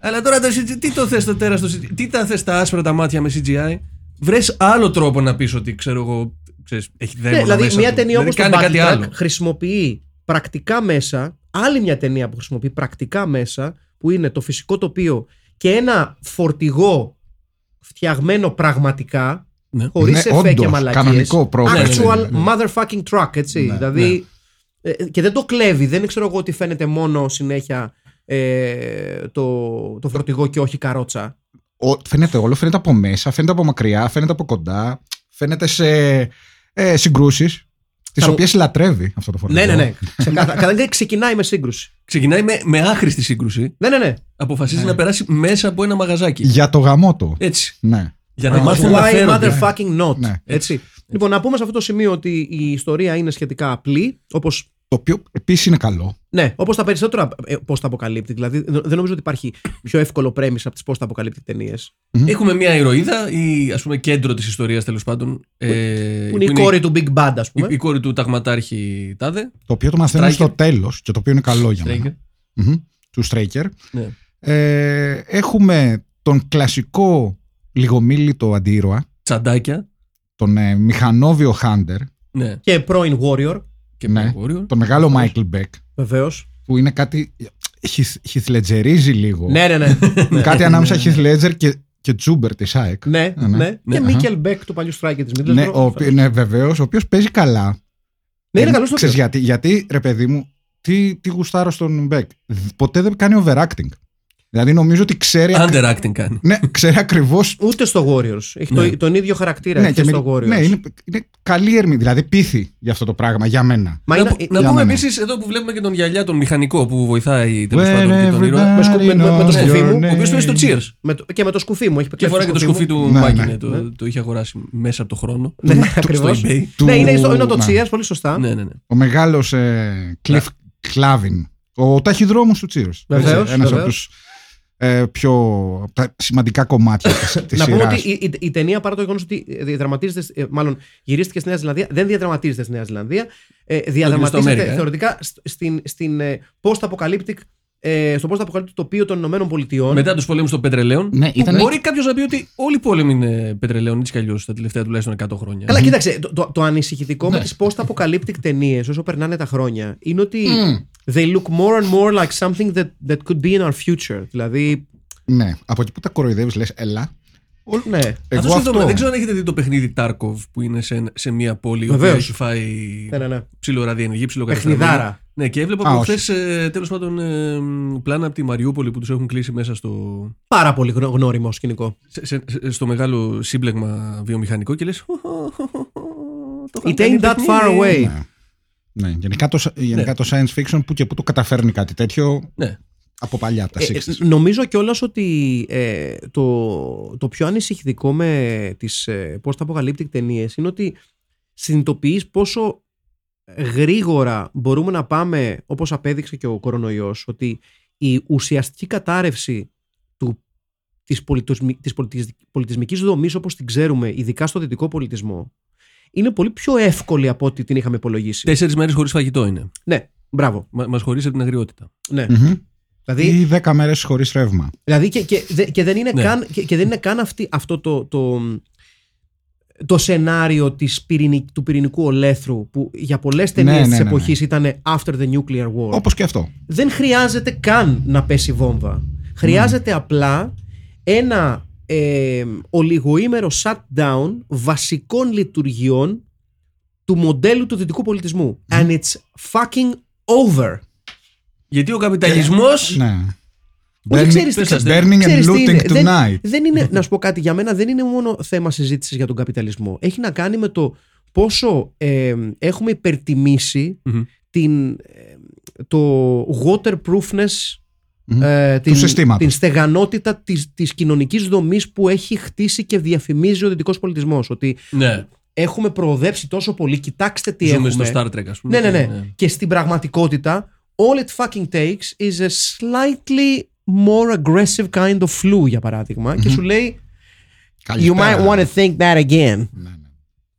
Αλλά τώρα το CGI, τι το θες το τέρας στο CGI, τι τα θες τα άσπρα τα μάτια με CGI. Βρες άλλο τρόπο να πεις ότι ξέρω εγώ. Ξέρεις, έχει δαίμονα Ναι, δηλαδή μέσα μια του. ταινία δηλαδή, όπως το κάνει κάτι Battle άλλο. Track χρησιμοποιεί πρακτικά μέσα, άλλη μια ταινία που χρησιμοποιεί πρακτικά μέσα, που είναι το φυσικό τοπίο και ένα φορτηγό φτιαγμένο πραγματικά, Ναι. χωρίς Ναι, εφέ και όντως, μαλακίες. κανονικό πρόγραμμα. Actual Ναι, ναι, ναι. motherfucking truck, έτσι. Ναι, δηλαδή, ε, και δεν το κλέβει, δεν ξέρω εγώ ότι φαίνεται μόνο συνέχεια ε, το, το φορτηγό και όχι καρότσα. Ο- φαίνεται όλο, φαίνεται από μέσα, φαίνεται από μακριά, φαίνεται από κοντά, φαίνεται σε ε, συγκρούσεις, τις Θα μου- οποίες λατρεύει αυτό το φορτηγό. Ναι, ναι, ναι. Ξεκάθαρα. Καταρχήν ξεκινάει με σύγκρουση. Ξεκινάει με, με άχρηστη σύγκρουση. Ναι, ναι, ναι. Αποφασίζει να περάσει μέσα από ένα μαγαζάκι. Για το γαμό του. Έτσι. Ναι. Για να μάθουν να Why φέρονται. motherfucking not. Ναι. Έτσι. Λοιπόν, να πούμε σε αυτό το σημείο ότι η ιστορία είναι σχετικά απλή, όπως Το οποίο επίσης είναι καλό. ναι, όπως τα περισσότερα ε, post-apocalyptic. Δηλαδή, δεν δεν νομίζω ότι υπάρχει πιο εύκολο premise από τις post-apocalyptic ταινίες. Έχουμε μια ηρωίδα ή ας πούμε κέντρο της ιστορίας τέλος πάντων. ε, Που είναι η κόρη του Big Bad, ας η, πούμε. η κόρη του ταγματάρχη Τάδε. Το οποίο το μαθαίνουμε Striker. στο τέλος και το οποίο είναι καλό για Straker. μένα. Μμμ. Του Straker. Ναι. Ε, έχουμε τον κλασικό λιγομίλητο αντίρωα, Τσαντάκια. τον ε, μηχανόβιο Hunter, Ναι. Και πρώην Warrior, Και Ναι. ναι. Warrior. τον μεγάλο Michael Beck, βεβαίως. που είναι κάτι. χιθ- χιθλετζερίζει λίγο. Ναι, ναι, ναι. ναι. Κάτι ανάμεσα Heath Ledger και, και Τζούμπερ της ΑΕΚ. ναι, ναι. ναι. Ναι, Και αχα. Μίκελ Μπέκ του παλιού Striker της Middlesbrough. Ναι, ο, οποί- ναι βεβαίως, ο οποίος παίζει καλά. Ναι, είναι Ε, καλός στο ξέρεις γιατί, γιατί, ρε παιδί μου, τι, τι γουστάρω στον Μπέκ. Ποτέ δεν κάνει overacting. Δηλαδή νομίζω ότι ξέρει, ακ- Underacting κάνει. ναι, ξέρει ακριβώ. Ούτε στο Warriors. Έχει Ναι. το, τον ίδιο χαρακτήρα Ναι, έχει και και στο μη- Warriors. ναι, είναι, είναι καλή ερμηνεία. Δηλαδή πείθει για αυτό το πράγμα για μένα. Μα να, είναι, πω- ε, να για πούμε μένα. επίσης εδώ που βλέπουμε και τον γυαλιά, τον μηχανικό που βοηθάει τέλος Where πάντων και τον ήρωα. Με σκου- με- με- με το everybody σκουφί μου, knows Ο οποίος your παίζει στο name. Cheers. με το, και με το σκουφί μου. Έχει Και κλέψει φοράει και το σκουφί του Ναι, Μάκη. ναι. ναι, το, το είχε αγοράσει μέσα από το χρόνο. Ναι, Του- ακριβώς. Στο eBay. Του- Ναι, είναι, στο- είναι το ναι. Cheers, πολύ σωστά. Ναι, ναι, ναι. Ο μεγάλος ε, Cliff Clavin. Ο ταχυδρόμος του Cheers. Βεβαίως, Ένας από βεβαίως. τους ε, πιο από τα σημαντικά κομμάτια τη της Να πούμε σειράς. ότι η, η, η ταινία παρά το γεγονός ότι διαδραματίζεται, ε, μάλλον γυρίστηκε στη Νέα Ζηλανδία, δεν διαδραματίζεται στη Νέα Ζηλανδία. Ε, διαδραματίζεται Αμέρικα, ε; θεωρητικά σ- στην, στην ε, post-apocalyptic, ε, στο post-apocalyptic τοπίο των Ηνωμένων Πολιτειών. Μετά τους πολέμους των πετρελαίων. Ναι, που ήταν- Μπορεί κάποιος να πει ότι όλοι οι πόλεμοι είναι πετρελαίων έτσι κι αλλιώς τα τελευταία τουλάχιστον 100 χρόνια. Καλά, κοίταξε. Το, το, το ανησυχητικό Ναι. με τις post-apocalyptic ταινίες όσο περνάνε τα χρόνια είναι ότι they look more and more like something that, that could be in our future. Δηλαδή, Ναι, από εκεί που τα κοροϊδεύεις, λες, έλα. Ναι. Εγώ Αυτό αυτό. σκέφτομαι, Δεν ξέρω αν έχετε δει το παιχνίδι Τάρκοβ που είναι σε, σε μια πόλη η οποία Βεβαίως. έχει φάει ναι, ναι, ναι. ψιλοραδιενεργή, Παιχνιδάρα. Ναι, και έβλεπα Α, από όχι. χθε τέλος πάντων ε, μ, πλάνα από τη Μαριούπολη που τους έχουν κλείσει μέσα στο, Πάρα πολύ γνω- γνώριμο σκηνικό. σε- σε- σε- στο μεγάλο σύμπλεγμα βιομηχανικό και λες. It ain't that far away. Ναι. Ναι, γενικά, το, γενικά το science fiction που και που το καταφέρνει κάτι τέτοιο Ναι. Από παλιά τα Ε, 60s. ε, νομίζω κιόλας ότι ε, το, το πιο ανησυχητικό με τις ε, post-apocalyptic ταινίες είναι ότι συνειδητοποιείς πόσο γρήγορα μπορούμε να πάμε, όπως απέδειξε και ο κορονοϊός, ότι η ουσιαστική κατάρρευση του, της, πολιτισμι, της πολιτισ- πολιτισμικής δομής όπως την ξέρουμε, ειδικά στο δυτικό πολιτισμό, είναι πολύ πιο εύκολη από ό,τι την είχαμε υπολογίσει. Τέσσερις μέρες χωρίς φαγητό είναι. Ναι, μπράβο. Μα μας χωρίζει από την αγριότητα. Ναι. Μμμ. Δηλαδή, Ή 10 μέρες χωρίς ρεύμα. Δηλαδή και, και, δε- και δεν είναι Ναι. καν, και, και δεν είναι καν αυτή, αυτό το, το, το σενάριο της πυρηνικ- του πυρηνικού ολέθρου που για πολλές ταινίες Ναι, της ναι, ναι, εποχής ήταν after the nuclear war. Όπως και αυτό. Δεν χρειάζεται καν να πέσει βόμβα. Χρειάζεται απλά ένα ε, ολιγοήμερο shutdown βασικών λειτουργιών του μοντέλου του δυτικού πολιτισμού. And it's fucking over. Γιατί ο καπιταλισμός Ναι. Όχι, Burning- ξέρεις τι- Burning and ξέρεις τι looting είναι. Δεν, tonight. δεν είναι, να σου πω κάτι, για μένα δεν είναι μόνο θέμα συζήτησης για τον καπιταλισμό. Έχει να κάνει με το πόσο ε, έχουμε υπερτιμήσει Μμμ. την, ε, το waterproofness Μμμ. ε, την, συστήματος. την στεγανότητα της, της κοινωνικής δομής που έχει χτίσει και διαφημίζει ο δυτικός πολιτισμός. Ότι Ναι, έχουμε προοδέψει τόσο πολύ, κοιτάξτε τι ζούμε έχουμε. στο Star Trek ας πούμε. Ναι, ναι, ναι, Και στην πραγματικότητα, all it fucking takes is a slightly more aggressive kind of flu, για παραδειγμα και σου λέει You Καλησπέρα. might want to think that again. Ναι,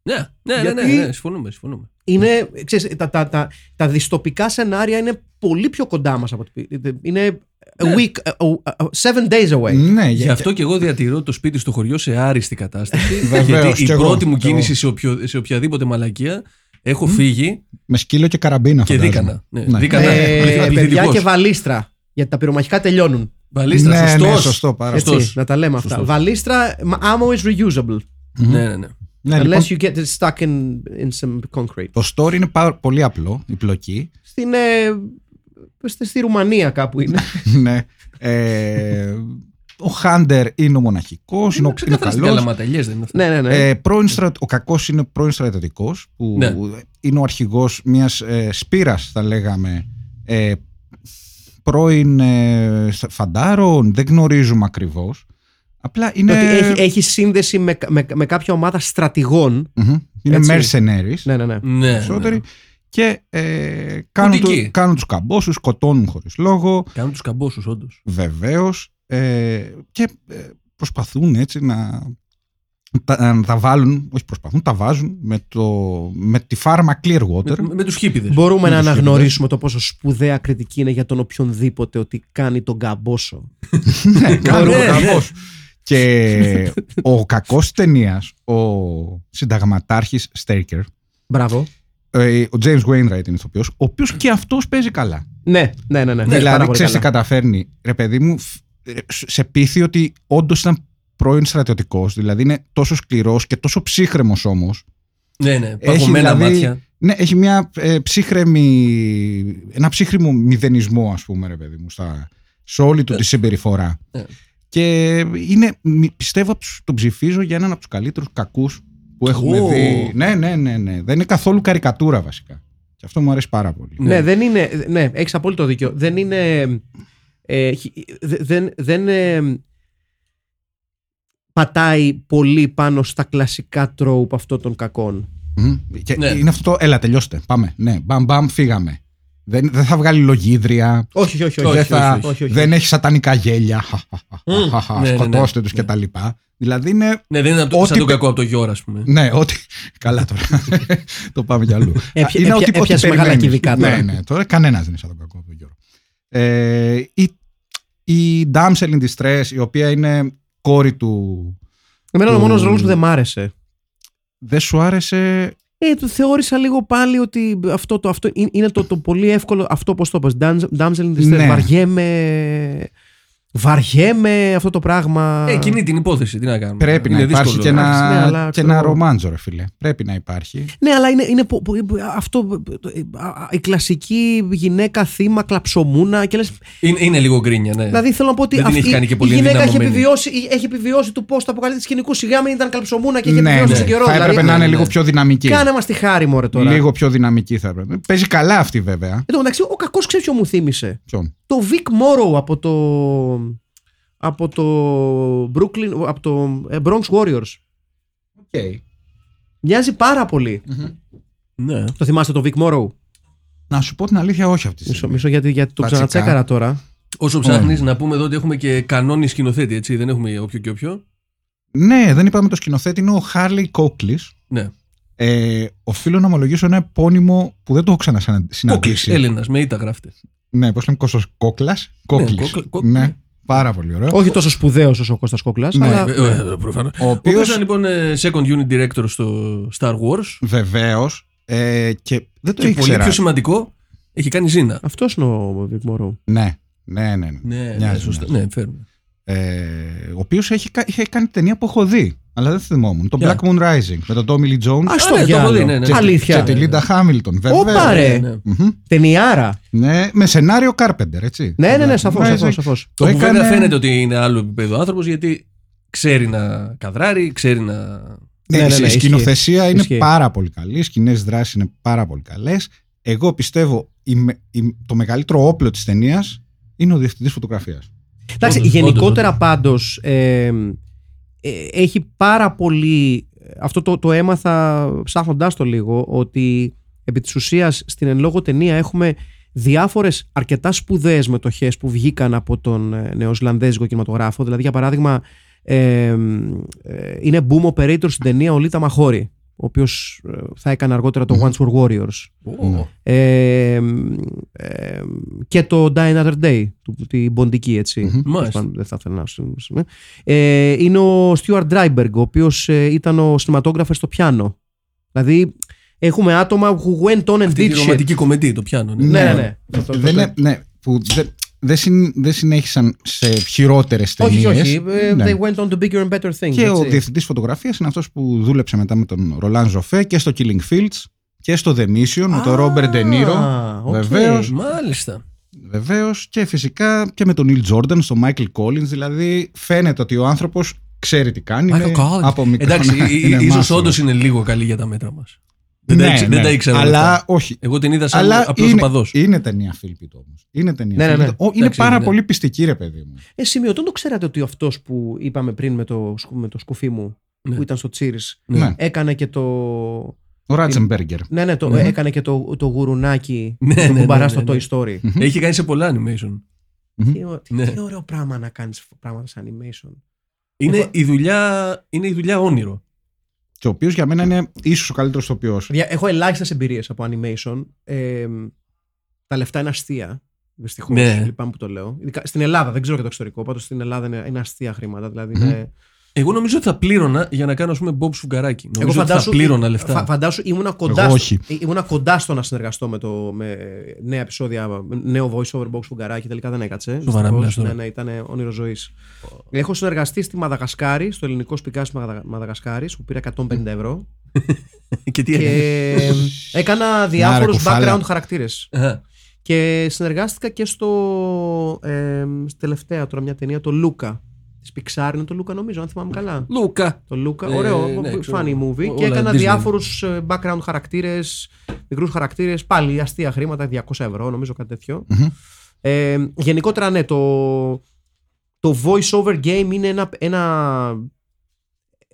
ναι. Ναι, ναι, ναι, ναι, Γιατί- ναι, συμφωνούμε, συμφωνούμε. Είναι, ξέρεις, τα, τα, τα, τα δυστοπικά σενάρια είναι πολύ πιο κοντά μας από ό,τι πει- Είναι a Ναι. week, a- a- a- seven days away. Ναι, Γι' για- αυτό και εγώ διατηρώ το σπίτι στο χωριό σε άριστη κατάσταση. Βεβαίως, γιατί η κι εγώ, πρώτη μου κι εγώ. κίνηση σε, οποιο- σε οποιαδήποτε μαλακία έχω φύγει με σκύλο και καραμπίνα και φαντάζομαι. δίκανα. Ναι, Ναι. δίκανα Ε, πληθυ- παιδιά πληθυντικός. και βαλίστρα. Γιατί τα πυρομαχικά τελειώνουν. Βαλίστρα, Ναι, σωστός. ναι, σωστός, πάρα Έτσι, Σωστός. να τα λέμε αυτά. Σωστός. Βαλίστρα, ammo is reusable. Ναι, ναι, ναι. Ναι, unless λοιπόν, you get it stuck in, in some concrete. το story είναι πάρα- πολύ απλό, η πλοκή. Στην, ε, στη, στη Ρουμανία κάπου είναι. ναι. Ε, ο Χάντερ είναι ο μοναχικός, είναι, ο- είναι ο Ξεκάθαρα στην καλός. καλαματελιές δεν είναι αυτά. ναι, ναι, ναι. Ε, πρώην στρα- ο κακός είναι πρώην στρατιωτικός που Ναι. είναι ο αρχηγός μιας ε, σπήρας θα λέγαμε ε, πρώην ε, φαντάρων δεν γνωρίζουμε ακριβώς απλά είναι, Ότι έχει, έχει σύνδεση με, με, με κάποια ομάδα στρατηγών. Μμμ. είναι Έτσι. mercenaries Ναι, ναι, ναι. Ναι, περισσότεροι ναι. και ε, κάνουν, Κουτική. του, κάνουν τους καμπόσους σκοτώνουν χωρίς λόγο Κάνουν τους καμπόσους όντως. βεβαίως ε, και ε, προσπαθούν έτσι να τα, να τα βάλουν, όχι προσπαθούν, τα βάζουν με, το, με τη φάρμα Clearwater. Με, με τους χίπιδες. Μπορούμε Με να τους αναγνωρίσουμε το πόσο σπουδαία κριτική είναι για τον οποιονδήποτε ότι κάνει τον καμπόσο. Ναι, κάνουν Ναι, το ναι. καμπός. Και ο κακός ταινίας, ο συνταγματάρχης Στέικερ, Μπράβο. ε, ο James Wainwright είναι ηθοποιός, ο οποίος και αυτός παίζει καλά. Ναι, ναι, ναι. ναι. Πάρα δηλαδή, πολύ ξέρεις τι καλά. καταφέρνει. Ρε παιδί μου, φ- ε, σε πείθει ότι όντως ήταν πρώην στρατιωτικός, δηλαδή είναι τόσο σκληρός και τόσο ψύχρεμος όμως. Ναι, ναι. Έχει Παγωμένα δηλαδή- μάτια. Ναι, έχει μια ε, ψύχρεμη, ένα ψύχρεμο μηδενισμό, ας πούμε, ρε παιδί μου, στα, σε όλη του τη συμπεριφορά. Ναι. Και είναι, μη- πιστεύω, απ' τους- τον ψηφίζω για έναν από τους καλύτερους κακούς που έχουμε Ω. δει. Ναι, ναι, ναι, ναι. Δεν είναι καθόλου καρικατούρα βασικά. Και αυτό μου αρέσει πάρα πολύ. Ναι, δεν είναι. Ναι, έχεις απόλυτο δίκιο. Δεν είναι. Ε, χι- δε- δεν, δεν ε, πατάει πολύ πάνω στα κλασικά τρόπου αυτών των κακών. Μμμ. Και Ναι. είναι αυτό το, έλα τελειώστε, πάμε. Ναι, μπαμ μπαμ, φύγαμε. Δεν, δεν θα βγάλει λογίδρια. Όχι, όχι, όχι. δεν, όχι, θα, όχι, όχι, όχι. δεν έχει σατανικά γέλια. ναι, ναι, ναι. Σκοτώστε τους Ναι. και τα λοιπά. Δηλαδή είναι Ναι, δεν είναι από το, Ό,τι σαν τον πε- κακό από το Γιώργο, ας πούμε. Ναι, ότι. Καλά τώρα. το πάμε κι αλλού. Έπια- Είναι έπια- ότι- ό,τι έπιασε μεγάλα περιμένεις. κυβικά τώρα. Ναι, ναι. Τώρα κανένας δεν είναι σαν τον κακό του Γιώργο. Ε, η, η Damsel in Distress, η οποία είναι κόρη του. Εμένα είναι ο του- μόνος ρόλος που δεν μ' άρεσε. Δεν σου άρεσε; Ε, το θεώρησα λίγο πάλι ότι αυτό, το, αυτό είναι- είναι το, το πολύ εύκολο. Αυτό πώ το είπες, Damsel in Distress. Ναι. Βαριέμαι. Βαριέμαι αυτό το πράγμα. Ε, εκείνη την υπόθεση, τι να κάνουμε. Πρέπει Είναι να υπάρχει δύσκολο. και ένα, Εντάξει, ναι, αλλά και ξέρω ένα εγώ. ρομάντζο, ρε φίλε. Πρέπει να υπάρχει. Ναι, αλλά είναι, είναι πο- πο- αυτό. Η κλασική γυναίκα θύμα κλαψομούνα και λες, Είναι, είναι λίγο γκρίνια, ναι. Δηλαδή θέλω να πω ότι Δεν την αυτή έχει κάνει και η πολύ γυναίκα έχει ενδυναμωμένη. επιβιώσει, έχει επιβιώσει του πώ το αποκαλύπτει σκηνικού. Σιγά μην ήταν κλαψομούνα και είχε ναι, επιβιώσει ναι. στον καιρό. Θα δηλαδή, έπρεπε να είναι ναι, λίγο ναι. πιο δυναμική. Κάνε μας τη χάρη, μωρέ τώρα. Λίγο πιο δυναμική θα έπρεπε. Παίζει καλά αυτή βέβαια. Εν τω μεταξύ, ο κακός ξέρεις ποιο μου θύμισε. Ποιον; Το Vic Morrow από το. από το Brooklyn. από το ε, Bronx Warriors. Μοιάζει πάρα πολύ. ναι. Το θυμάστε το Vic Morrow; Να σου πω την αλήθεια, όχι αυτή τη Μισό, στιγμή. μισό γιατί, γιατί το Βασικά. ξανατσέκαρα τώρα. Όσο ψάχνεις, να πούμε εδώ ότι έχουμε και κανόνι σκηνοθέτη, έτσι. Δεν έχουμε όποιο και όποιο. Ναι, δεν είπαμε το σκηνοθέτη, είναι ο Χάρλι Κόκλι. Ναι. Ε, οφείλω να ομολογήσω ένα επώνυμο που δεν το έχω Κόκλη. ξανασυναντήσει. Έλληνας, με ήττα γράφτε. Ναι, πώς λέμε, Κώστας Κόκλας. Κόκλης. Κόκλα- Κόκλη. Ναι, πάρα πολύ ωραίο. Όχι τόσο σπουδαίος όσο ο Κώστας Κόκλας, Ναι. αλλά. Ε, ε, προφανώς. Ο Ο οποίο οποίο ήταν λοιπόν ε, second unit director στο Star Wars. βεβαίως ε, και δεν το Και πολύ ήξερα. πιο σημαντικό, έχει κάνει ζήνα. Αυτός είναι ο Vic Morrow. Ναι, Ναι, ναι, ναι. Ναι, ναι, Μοιάζει, σωστά. μοιάζει. Ναι, φέρνει. Ε, ο οποίος είχε κάνει ταινία που έχω δει, αλλά δεν θυμόμουν. Το Ποια; Black Moon Rising με τον Tommy Lee Jones Α ναι, το το έχω διάλογο. δει, ναι, ναι. και, Αλήθεια. και τη Λίντα Χάμιλτον. Βέβαια. Όπα ρε. Ναι, ναι. Μμμ. Ταινιάρα. Ναι, με σενάριο Carpenter, έτσι. Ναι, ναι, ναι, Black σαφώς. Moon Rising. Σαφώς, σαφώς. Το Όπου βέβαια έκανε. φαίνεται ότι είναι άλλο επίπεδο άνθρωπος γιατί ξέρει να καδράρει, ξέρει να. Ναι, Ναι, ναι, η ναι, ισχύει. σκηνοθεσία είναι Ισχύει. πάρα πολύ καλή. Οι σκηνές δράσης είναι πάρα πολύ καλές. Εγώ πιστεύω η με- η- το μεγαλύτερο όπλο της ταινίας είναι ο διευθυντής φωτογραφίας. Εντάξει, Όντως, γενικότερα όντως, πάντως ε, ε, έχει πάρα πολύ. Αυτό το, το έμαθα ψάχνοντάς το λίγο ότι επί της ουσίας στην εν λόγω ταινία έχουμε διάφορες αρκετά σπουδαίες μετοχές που βγήκαν από τον ε, νεοζηλανδέζικο κινηματογράφο. Δηλαδή για παράδειγμα ε, ε, είναι boom operator στην ταινία ο Λίτα Μαχώρη ο οποίος ε, θα έκανε αργότερα το Once Were Warriors. Ω, Ε, ε, και το Die Another Day, του, τη Μποντική έτσι. Μμμ. Τέλος Μάλιστα. πάντων, Δεν θα ήθελα να σου- σου- ε, Είναι ο Stuart Dryberg, ο οποίος ε, ήταν ο σινηματόγραφος στο πιάνο. Δηλαδή έχουμε άτομα who went on and Αυτή did τη shit. ρομαντική κομμεντή, το πιάνω. Ναι. Ναι, ναι, ναι. Αυτό- αυτό- Δεν είναι, ναι, που δεν, δεν, συν- δεν συνέχισαν σε χειρότερες ταινίες. Όχι, όχι. ε, They went on to bigger and better things. Και ο έτσι. διευθυντής φωτογραφίας είναι αυτός που δούλεψε μετά με τον Ρολάν Ζωφέ και στο Killing Fields και στο The Mission με τον Ρόμπερτ Ντε Νίρο. Α, οκ. Βεβαίως. Μάλιστα. Βεβαίως και φυσικά και με τον Νίλ Τζόρνταν στο Michael Collins. Δηλαδή φαίνεται ότι ο άνθρωπος ξέρει τι κάνει. Michael είναι Collins. Από μικρό. Εντάξει, ναι, είναι ίσως μάστορας. όντως είναι λίγο καλή για τα μέτρα μας. Δεν, Ναι, τα, ήξε- δεν ναι. τα ήξερα. όλα Αλλά αυτά. όχι. Εγώ την είδα σαν Αλλά απλός είναι, οπαδός. είναι ταινία feel it όμως. Είναι ταινία. Ναι, ναι, ναι. feel it. Ο- Είναι Εντάξει, πάρα ναι. πολύ πειστική, ρε παιδί μου. Ε, σημειωτέον το ξέρατε ότι αυτός που είπαμε πριν με το, σκου- με το σκουφί μου Ναι. που ήταν στο Cheers Ναι. έκανε και το Ο Ράτζεμπεργκερ. Ναι, ναι, το, Ναι. έκανε και το, το γουρουνάκι Ναι, που ναι, ναι, μπαρά ναι, στο ναι. Toy Story. Έχει κάνει σε πολλά animation. τι, ω- τι- Ναι. τι ωραίο πράγμα να κάνεις πράγματα σε animation. Είναι, Εγώ- η δουλειά, είναι η δουλειά όνειρο. Και ο οποίος για μένα είναι ίσως ο καλύτερος ηθοποιός. Παιδιά, Έχω ελάχιστες εμπειρίες από animation. Ε, τα λεφτά είναι αστεία. Δυστυχώς. Ναι. Λυπάμαι που το λέω. Ειδικά στην Ελλάδα, δεν ξέρω για το εξωτερικό. Πάντως στην Ελλάδα είναι, είναι αστεία χρήματα. Δηλαδή είναι... Εγώ νομίζω ότι θα πλήρωνα για να κάνω ας πούμε Bob Σφουγγαράκι. Εγώ Νομίζω ότι θα φαντάσου, πλήρωνα λεφτά. φα- φαντάσου ήμουνα κοντά, Εγώ στο- όχι. ε, ήμουνα κοντά στο να συνεργαστώ με, το, με νέα επεισόδια, με νέο voice over box Φουγκαράκη. Τελικά δεν έκατσε. Σοβαρά Δυστυχώς. μιλάς τώρα. Ναι, ναι, ήταν όνειρο ζωής. Έχω συνεργαστεί στη Μαδαγασκάρη, στο ελληνικό σπικάσι Μαδα- Μαδαγασκάρης, που πήρα 150 ευρώ. και τι έγινε; και έκανα διάφορους κουφάλα. background χαρακτήρες. Αχα. Και συνεργάστηκα και στο. Ε, στη τελευταία τώρα μια ταινία, το Λούκα. Τη Pixar είναι το Λούκα, νομίζω, αν θυμάμαι καλά. Λούκα. Το Λούκα, Ε, ωραίο, ναι, ξέρω. funny movie. Όλα και έκανα Disney. διάφορους background χαρακτήρες, μικρούς χαρακτήρες, πάλι αστεία χρήματα, 200 ευρώ, νομίζω κάτι τέτοιο. Μμμ. Ε, γενικότερα, ναι, το, το voice over game είναι ένα, ένα,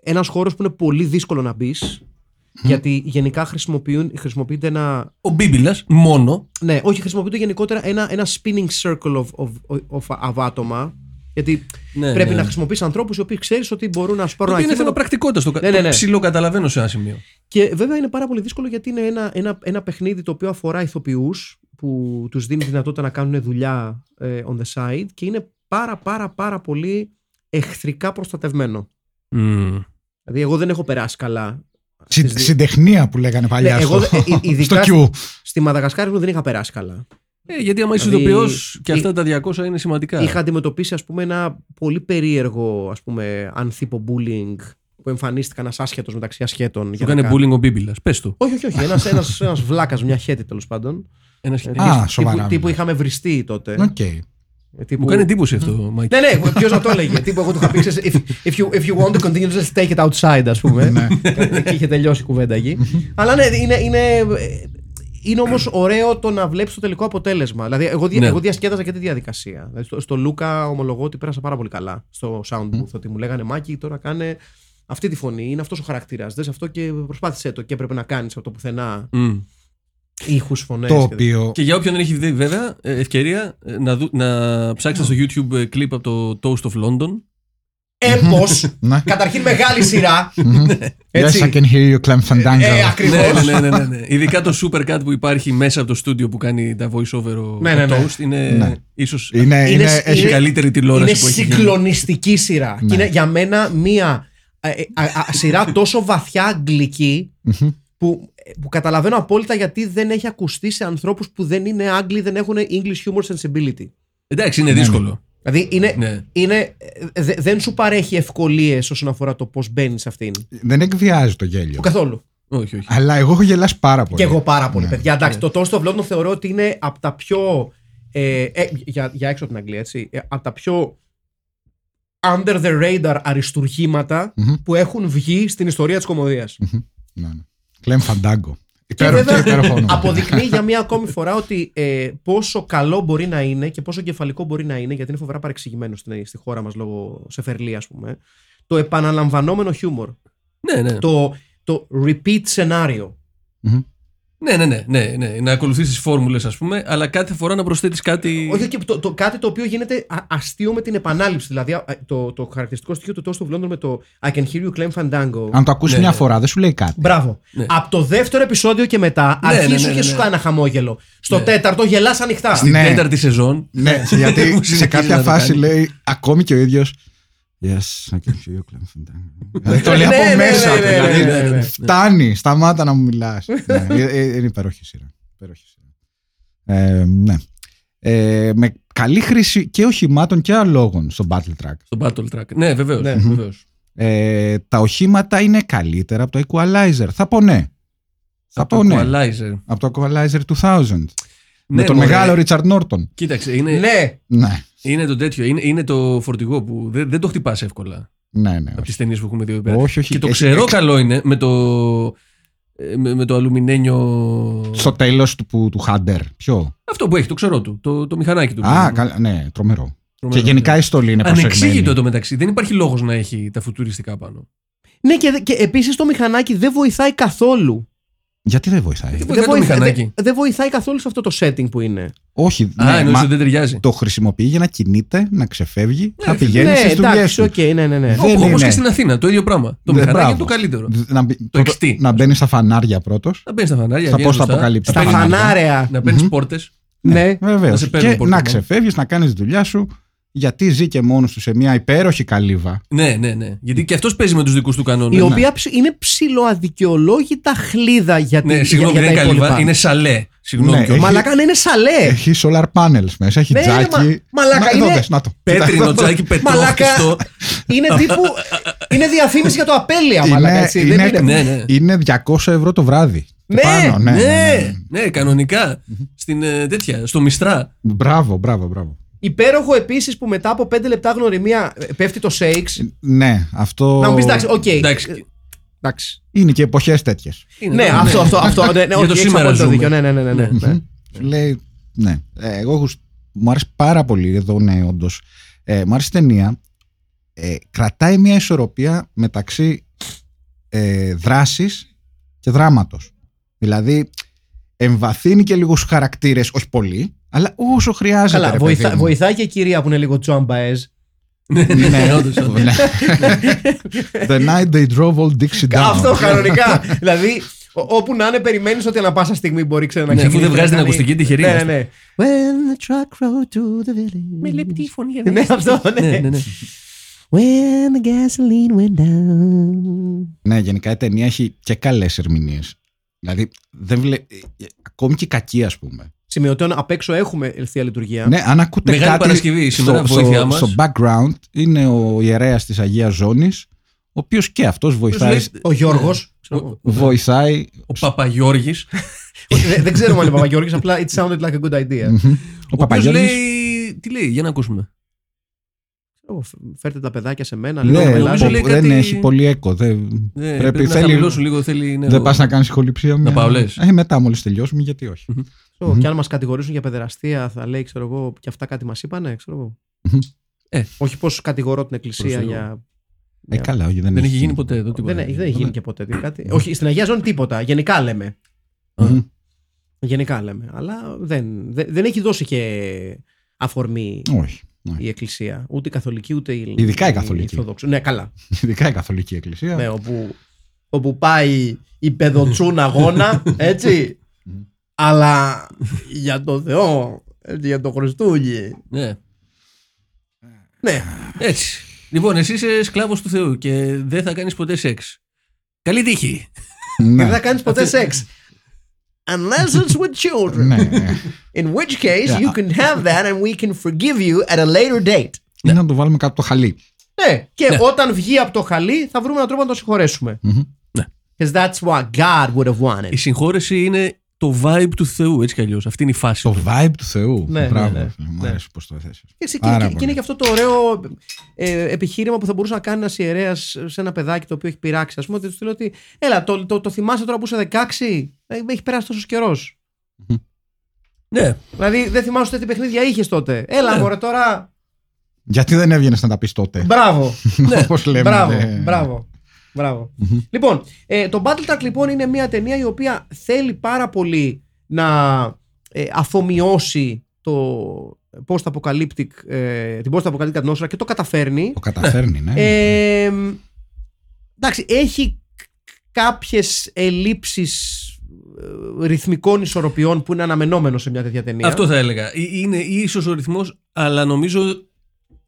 ένας χώρος που είναι πολύ δύσκολο να μπεις. Γιατί γενικά χρησιμοποιούν, χρησιμοποιείται ένα. Ο Μπίμπιλα μόνο. Ναι, όχι, χρησιμοποιείται γενικότερα ένα, ένα spinning circle of, of, of, of άτομα. Γιατί Ναι, πρέπει ναι. να χρησιμοποιήσει ανθρώπους οι οποίοι ξέρεις ότι μπορούν να σου Το πάρουν οποίο ένα είναι θέμα κείμενο πρακτικότητα. Το, Ναι, ναι, ναι. το ψηλό καταλαβαίνω σε ένα σημείο. Και βέβαια είναι πάρα πολύ δύσκολο γιατί είναι ένα, ένα, ένα παιχνίδι το οποίο αφορά ηθοποιούς που τους δίνει δυνατότητα να κάνουν δουλειά ε, on the side και είναι πάρα πάρα πάρα πολύ εχθρικά προστατευμένο. Μμμ. Δηλαδή, εγώ δεν έχω περάσει καλά. Συ, στις δι- συντεχνία που λέγανε παλιά Ναι, εγώ στο, δε- ε, ε, ειδικά στο Q. Στη Μαδαγασκάρη μου δεν είχα περάσει καλά. Ε, γιατί άμα είσαι Δηλαδή, ηθοποιός και εί- αυτά τα 200 είναι σημαντικά. Είχα αντιμετωπίσει, ας πούμε, ένα πολύ περίεργο ας πούμε, ανθίπο bullying που εμφανίστηκα ένας άσχετος μεταξύ ασχέτων. Σου για να κάνει κάνω- bullying ο Μπίμπιλας. Πες το. Όχι, όχι, όχι. Ένας ένας, ένας βλάκας, μια χέτη τέλος πάντων. Ένας... Ε, Α, τύπου- σοβαρά Τύπου, τύπου μιλάς. είχαμε βριστεί τότε. Οκ. Ε, τύπου- Μου κάνει εντύπωση αυτό, Μάικ. Ναι, ναι, ποιος να το έλεγε. Τύπου εγώ του είχα πει, ξέρεις, if, if, you, if you want to continue, just take it outside, ας πούμε. Ναι. Εκεί είχε τελειώσει η κουβέντα εκεί. Αλλά ναι, είναι, είναι, είναι όμως ωραίο το να βλέπεις το τελικό αποτέλεσμα. Δηλαδή, εγώ, δια- Ναι. εγώ διασκέδαζα και τη διαδικασία. Δηλαδή, στο, στο Λούκα ομολογώ ότι πέρασα πάρα πολύ καλά στο sound booth. Ότι μου λέγανε Μάκη, τώρα κάνε αυτή τη φωνή. Είναι αυτός ο χαρακτήρας. Δες αυτό και προσπάθησε το και έπρεπε να κάνεις από το πουθενά Μμ. ήχους, φωνές. Το οποίο. Και για όποιον δεν έχει δει, βέβαια, ε, ευκαιρία ε, να, δου, να ψάξετε στο YouTube ε, κλιπ από το Toast of London. Έπω. Ναι. Καταρχήν μεγάλη σειρά. Yes, Έτσι. I can hear you, Clem Fandango. Ε, ακριβώς. ναι, ναι, ναι, ναι, ναι. Ειδικά το supercut που υπάρχει μέσα από το στούντιο που κάνει τα voice over ο, Ναι, ναι, ο ναι. Toast είναι Ναι. ίσως Είναι, Είναι- είναι, έχει είναι- καλύτερη τηλεόραση Είναι που έχει γίνει. συγκλονιστική σειρά. Ναι. Και είναι για μένα μία ε, ε, α, α, σειρά τόσο βαθιά αγγλική Μμμ. που, που καταλαβαίνω απόλυτα γιατί δεν έχει ακουστεί σε ανθρώπους που δεν είναι Άγγλοι, δεν έχουν English humor sensibility. Εντάξει, είναι δύσκολο. Δηλαδή είναι, Ναι. είναι, ε, δε- δεν σου παρέχει ευκολίες όσον αφορά το πώς μπαίνει σε αυτήν. Δεν εκβιάζει το γέλιο. Καθόλου. Όχι, όχι. Αλλά εγώ έχω γελάσει πάρα πολύ. Και εγώ πάρα πολύ, Ναι. παιδιά. Εντάξει, το Toast of London θεωρώ ότι είναι από τα πιο. Ε, ε, για, για έξω από την Αγγλία, έτσι. Ε, από τα πιο under the radar αριστουργήματα Μμμ. που έχουν βγει στην ιστορία της κομμωδίας. Ναι, ναι. Κλέμ Φαντάγκο. Και Υπέροχο βέβαια υπέροχο όνομα. αποδεικνύει για μία ακόμη φορά ότι ε, πόσο καλό μπορεί να είναι και πόσο κεφαλικό μπορεί να είναι, γιατί είναι φοβερά παρεξηγημένο στην, στη χώρα μας λόγω σεφερλή, ας πούμε, το επαναλαμβανόμενο χιούμορ. Ναι, ναι. Το, το repeat scenario. Μμμ. Ναι, ναι, ναι, ναι, ναι. Να ακολουθήσεις τι φόρμουλες, ας πούμε, αλλά κάθε φορά να προσθέτεις κάτι. Όχι, και το, το, κάτι το οποίο γίνεται α- αστείο με την επανάληψη. Δηλαδή, α, το, το χαρακτηριστικό στοιχείο του Toast of London με το I can hear you claim Fandango. Αν το ακούσεις Ναι, μια ναι. φορά, δεν σου λέει κάτι. Μπράβο. Ναι. Από το δεύτερο επεισόδιο και μετά Ναι, ναι, αρχίζουν ναι, και ναι, σου ναι. κάνει ένα χαμόγελο. Στο Ναι. τέταρτο γελάς ανοιχτά. Στην Ναι. τέταρτη σεζόν. Ναι, γιατί Που σε συνεχίζει κάποια να το φάση κάνει. λέει ακόμη και ο ίδιος. Yes, I can hear you, Clem Fandango. Δηλαδή το λέει Ναι, από ναι, μέσα ναι, του. ναι, δηλαδή, ναι, ναι, ναι. Φτάνει, σταμάτα να μου μιλάς. Είναι υπέροχη σειρά. Υπέροχη σειρά. Ε, ναι. Ε, με καλή χρήση και οχημάτων και αλόγων στο Battle Track. Στο Battle Track. Ναι, βεβαίως. Ναι. Βεβαίως. Ε, τα οχήματα είναι καλύτερα από το Equalizer. Θα πω ναι. Θα Από πω το ναι. Equalizer. Από το Equalizer 2000. με Ναι, τον μωρέ. μεγάλο Ρίτσαρντ Νόρτον. Κοίταξε, είναι, Ναι. Ναι, είναι το τέτοιο. Είναι, είναι το φορτηγό που δεν, δεν το χτυπάς εύκολα ναι, ναι. από τις ταινίες που έχουμε δει εδώ πέρα. Όχι, όχι. Και το Έχει- ξέρω έχει- καλό είναι με το, ε, με, με το αλουμινένιο. Στο τέλος του, που- του Hunter. Ποιο; Αυτό που έχει, το ξέρω του. Το, το μηχανάκι του. Α, καλά, ναι, τρομερό. Τρομερό, και γενικά ναι. η στολή είναι προσεγμένη. Ανεξήγητο εδώ μεταξύ. Δεν υπάρχει λόγος να έχει τα φουτουριστικά πάνω. Ναι, και, και επίσης το μηχανάκι δεν βοηθάει καθόλου. Γιατί δεν βοηθάει; Γιατί Δεν, βοηθάει το βοηθά- μηχανάκι. δεν- δεν βοηθάει καθόλου σε αυτό το setting που είναι. Όχι, Α, ναι, εννοείς μα ότι δεν ταιριάζει. το χρησιμοποιεί για να κινείται, να ξεφεύγει, να Ναι, πηγαίνει ναι, στις δουλειές εντάξει, του. οκ, ναι, ναι, ναι. Δεν Όπως είναι. και στην Αθήνα, το ίδιο πράγμα. Το Ναι, μηχανάκι μπράβο. είναι το καλύτερο. Να, μπει- Το πρώτο- XT. να μπαίνει στα φανάρια πρώτος. Να μπαίνει στα φανάρια. Στα βγαίνεις πώς τα μπροστά, αποκαλύπτεις να Στα τα παίρνεις- φανάρια. Να παίρνεις Μμμ. πόρτες. Ναι. Βεβαίως. Να σε παίρνουν Και πόρτα, να ναι. ξεφεύγεις, να κάνεις τη δουλειά σου, γιατί ζει και μόνος του σε μια υπέροχη καλύβα. Ναι, ναι, ναι. Γιατί και αυτός παίζει με τους δικούς του κανόνες. Η οποία ψ- είναι ψηλοαδικαιολόγητα χλίδα για, τη- Ναι, για, συγγνώμη, για δεν τα είναι καλύβα, υπόλοιπα. είναι σαλέ. Συγγνώμη. Ναι, κιόλας. έχει- Μαλάκα, ναι, είναι σαλέ. Έχει solar panels μέσα, έχει Ναι, ναι, τζάκι. μα- μαλάκα, να, εδώ είναι- δες, να το. Πέτρινο τζάκι, Μαλάκα, πετρόχριστο. είναι τύπου. είναι διαφήμιση για το απέλεια, Είναι- μαλάκα. Έτσι, είναι- δεν είναι. Ναι, ναι. Είναι 200 ευρώ το βράδυ. Ναι, Πάνω, ναι, ναι, ναι. Ναι, ναι, κανονικά. Στην ε, τέτοια, στο Μιστρά. Μπράβο, μπράβο, μπράβο. Υπέροχο επίσης που μετά από 5 λεπτά γνωριμία ε, πέφτει το shakes. Ναι, αυτό. Να μου πεις εντάξει, οκ. Εντάξει. Εντάξει. Είναι και εποχές τέτοιες. είναι Ναι, το- αυτό, αυτό, αυτό. Ναι, ναι, Για όχι, το έχεις σήμερα απόλυτο ζούμε. δίκιο. Ναι, ναι, ναι, ναι, ναι, ναι. Λέει, ναι. Ε, εγώ έχω, μου άρεσε πάρα πολύ εδώ, ναι, όντως. Ε, μου άρεσε η ταινία. Ε, κρατάει μια ισορροπία μεταξύ ε, δράσης και δράματος. Δηλαδή, εμβαθύνει και λίγο στου χαρακτήρες, όχι πολύ, αλλά όσο χρειάζεται. Καλά, ρε βοηθά, παιδί μου. βοηθάει και η κυρία που είναι λίγο τζοαμπαέζ. Ναι, ναι, όντως, όντως. Ναι. The night they drove all Dixie down. Αυτό κανονικά. δηλαδή, ο- όπου να είναι, περιμένεις ότι ανά πάσα στιγμή μπορεί ξέρω, να Ναι, αφού ξεκινήσει δεν βγάζει να την κάνει- ακουστική, τυχερή Ναι, ναι, είμαστε. ναι. When the truck rode to the village. Με λεπτή φωνή. Ναι, αυτό, ναι. Ναι, ναι, ναι. When the gasoline went down. Ναι, γενικά η ταινία έχει και καλές ερμηνείες. Δηλαδή, δεν βλέ... ε, ακόμη και κακή, ας πούμε. Σημειωτών απ' έξω έχουμε ευθεία λειτουργία. Ναι, αν ακούτε Μεγάλη κάτι Παρασκευή σήμερα, στο, βοήθειά στο, μας. στο background είναι ο ιερέας της Αγίας Ζώνης ο οποίος και αυτός βοηθάει, λέει- Ο Γιώργος. Ο- βοηθάει Ο Παπαγιώργης. δεν ξέρουμε αν είναι Παπαγιώργης, απλά it sounded like a good idea. Μμμ. ο Ο οποίος Παπαγιώργης λέει. Τι λέει, για να ακούσουμε. Ω, φ- Φέρτε τα παιδάκια σε μένα, ναι, λίγο να νομίζω μιλάσω. λέει πω- δεν κάτι- έχει πολύ έκο δεν, Ναι, πρέπει, πρέπει να θέλει, χαμηλώσουν λίγο, θέλει. ναι, δεν ο- πας να κάνεις ηχοληψία μια... πάω, λες. ε, μετά μόλις τελειώσουμε γιατί όχι Ξέρω, Και αν μας κατηγορήσουν για παιδεραστία, θα λέει, ξέρω εγώ, και αυτά κάτι μας είπανε, ξέρω εγώ. Μμμ. Ε. Όχι πώ κατηγορώ την Εκκλησία Προσφύγω. για. ε, καλά, όχι, δεν, Δεν έχει γίνει ποτέ εδώ τίποτα. Δεν, δεν έχει γίνει και ποτέ τέτοιο κάτι. Όχι, στην Αγία Ζώνη τίποτα. Γενικά λέμε. Μμμ. Γενικά λέμε. Αλλά δεν, δεν, δεν έχει δώσει και αφορμή όχι, όχι. η Εκκλησία. Ούτε η Καθολική, ούτε η Ειδικά η Καθολική. Ορθόδοξη. Ναι, καλά. ειδικά η Καθολική Εκκλησία ναι, όπου, όπου πάει η παιδοτσούν αγώνα, έτσι. Αλλά για το Θεό, έτσι, για το Χριστούγι. Ναι. Ναι, Έτσι. Λοιπόν, εσύ είσαι σκλάβος του Θεού και δεν θα κάνεις ποτέ σεξ. Καλή τύχη. και ναι. δεν θα κάνεις ποτέ σεξ. unless it's with children. ναι, ναι. In which case Yeah. you can have that and we can forgive you at a later date. Ή να το βάλουμε κάτω από το χαλί. Ναι, και όταν βγει από το χαλί θα βρούμε έναν τρόπο να το συγχωρέσουμε. Ναι. Because that's what God would have wanted. Η συγχώρεση είναι το vibe του Θεού, έτσι κι αλλιώς. Αυτή είναι η φάση. Το του. vibe του Θεού. Ναι, Μπράβο. ναι, ναι. φίλε, Μου Ναι. αρέσει πώς το έθεσε. Και, και, Πάρα και, πολύ. και είναι και αυτό το ωραίο ε, επιχείρημα που θα μπορούσε να κάνει ένας ιερέας σε ένα παιδάκι το οποίο έχει πειράξει. Α πούμε, ότι του λέει ότι Έλα, το, το, το θυμάσαι τώρα που είσαι 16, ε, έχει περάσει τόσος καιρός. Ναι, Δηλαδή δεν θυμάσαι ούτε τι παιχνίδια είχες τότε. Έλα, Ναι. μωρέ τώρα. Γιατί δεν έβγαινες να τα πεις τότε; Μπράβο. Όπως λέμε. Μπράβο, ναι. Μπράβο. μπράβο. λοιπόν, ε, το Battle Track λοιπόν είναι μια ταινία η οποία θέλει πάρα πολύ να ε, αφομοιώσει το post-apocalyptic, ε, την post-apocalyptic ατμόσφαιρα και το καταφέρνει. Το καταφέρνει, ναι. Ε, εντάξει, έχει κάποιες ελλείψεις ε, ρυθμικών ισορροπιών που είναι αναμενόμενο σε μια τέτοια ταινία. αυτό θα έλεγα. Ε, Είναι ίσως ο ρυθμός, αλλά νομίζω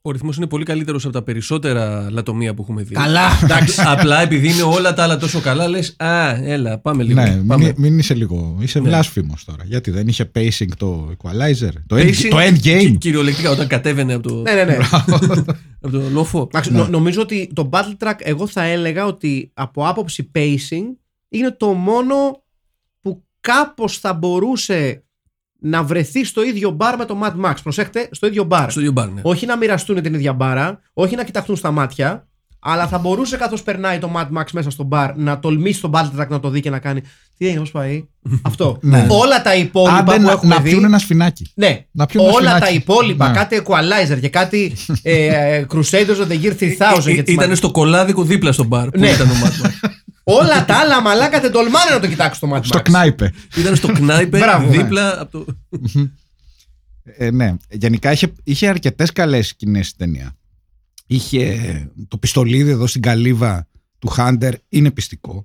ο ρυθμός είναι πολύ καλύτερος από τα περισσότερα λατομεία που έχουμε δει. Καλά, εντάξει. Απλά επειδή είναι όλα τα άλλα τόσο καλά, λες, Α, έλα, πάμε λίγο. Ναι, πάμε. μην, μην είσαι λίγο. Είσαι Ναι. βλάσφημος τώρα. Γιατί δεν είχε pacing το equalizer. Το, end, Pacing, το endgame. κυ- Κυριολεκτικά όταν κατέβαινε από το, ναι, ναι, ναι. από το λόφο. Εντάξει, νο- νομίζω ότι το Battle Track, εγώ θα έλεγα ότι από άποψη pacing είναι το μόνο που κάπως θα μπορούσε να βρεθεί στο ίδιο μπαρ με το Mad Max. Προσέχτε, στο ίδιο μπαρ. Στο ίδιο μπαρ, ναι. Όχι να μοιραστούν την ίδια μπάρα, όχι να κοιταχτούν στα μάτια, αλλά θα μπορούσε καθώς περνάει το Mad Max μέσα στο μπαρ να τολμήσει τον Battle Track να το δει και να κάνει. Τι έγινε, πώς πάει; Αυτό. Ναι. Όλα τα υπόλοιπα Άντε που να, έχουμε να δει. πιούν ένα σφινάκι. Ναι, Να πιούν ένα όλα σφινάκι. τα υπόλοιπα, Ναι. κάτι Equalizer και κάτι ε, ε, Crusaders of the Year 3000 για τις Ήταν στο κολάδικο δίπλα στο μπαρ που Ναι. ήταν ο Mad Max. Όλα τα άλλα μαλάκα δεν τολμάνε να το κοιτάξουν το Mad Στο Max. κνάιπε. Ήταν στο κνάιπε Μπράβο, ναι. δίπλα από το. Ε, ναι. Γενικά είχε, είχε αρκετές καλές σκηνές η ταινία. Είχε το πιστολίδι εδώ στην καλύβα του Χάντερ είναι πιστικό.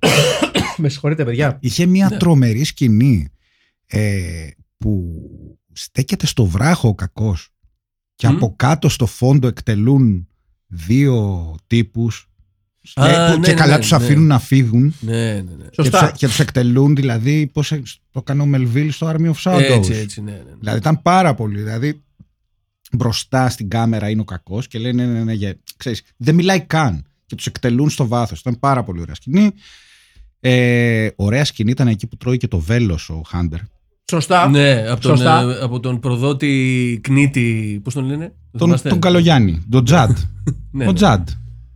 Με συγχωρείτε, παιδιά. Είχε μια τρομερή σκηνή ε, που στέκεται στο βράχο ο κακός και Μμ. από κάτω στο φόντο εκτελούν δύο τύπους Α, ε, που ναι, και ναι, καλά ναι, τους ναι. αφήνουν να φύγουν Ναι, ναι, ναι. και Σωστά. τους, και τους εκτελούν δηλαδή πώς ε, το έκανε ο Μελβίλ στο Army of Shadows Έτσι, έτσι, ναι. ναι. Δηλαδή ήταν πάρα πολύ. Δηλαδή μπροστά στην κάμερα είναι ο κακός και λένε ναι, ναι, ναι, για- ξέρεις, δεν μιλάει καν. Και τους εκτελούν στο βάθος. Ήταν πάρα πολύ ωραία σκηνή. Ε, ωραία σκηνή ήταν εκεί που τρώει και το βέλος ο Χάντερ. Σωστά. Ναι, από τον, Σωστά. ε, από τον προδότη Κνίτη. Πώς τον λένε, το Τον, θυμάστε; τον Καλογιάννη, τον Τζαντ. Ναι, ο ναι. Τζαντ.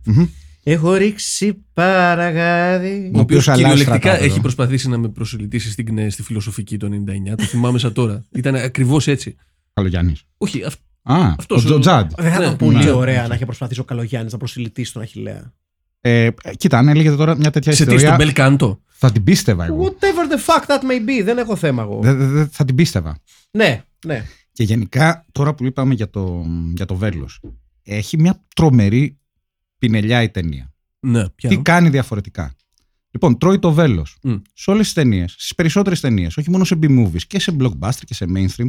Μμμ. Έχω ρίξει παραγάδι. Ο οποίος οποίος αλλάζει κυριολεκτικά στρατάδο. έχει προσπαθήσει να με προσελητήσει στην ΚΝΕ στη φιλοσοφική το 99. Το θυμάμαι σαν τώρα. Ήταν ακριβώς έτσι. Καλογιάννης. Όχι, αυ- Α, Αυτός ο, ο- ο Τζαντ. Δεν θα Ναι, ήταν πολύ ναι. ωραία να είχε προσπαθήσει ο Καλογιάννης να προσιλητήσει τον Αχηλέα. Ε, κοίτα, αν έλεγε τώρα μια τέτοια σε τι, ιστορία, στον Μπελκάντο. θα την πίστευα εγώ. Whatever the fuck that may be, δεν έχω θέμα εγώ. Δεν- δεν- δεν- θα την πίστευα. Ναι, ναι. Και γενικά, τώρα που είπαμε για το, για το βέλος, έχει μια τρομερή πινελιά η ταινία. Ναι, πια. Τι κάνει διαφορετικά. Λοιπόν, τρώει το βέλος. Μμ. Σε όλες τις ταινίες, στις περισσότερες ταινίες, όχι μόνο σε B-movies και σε blockbuster και σε mainstream,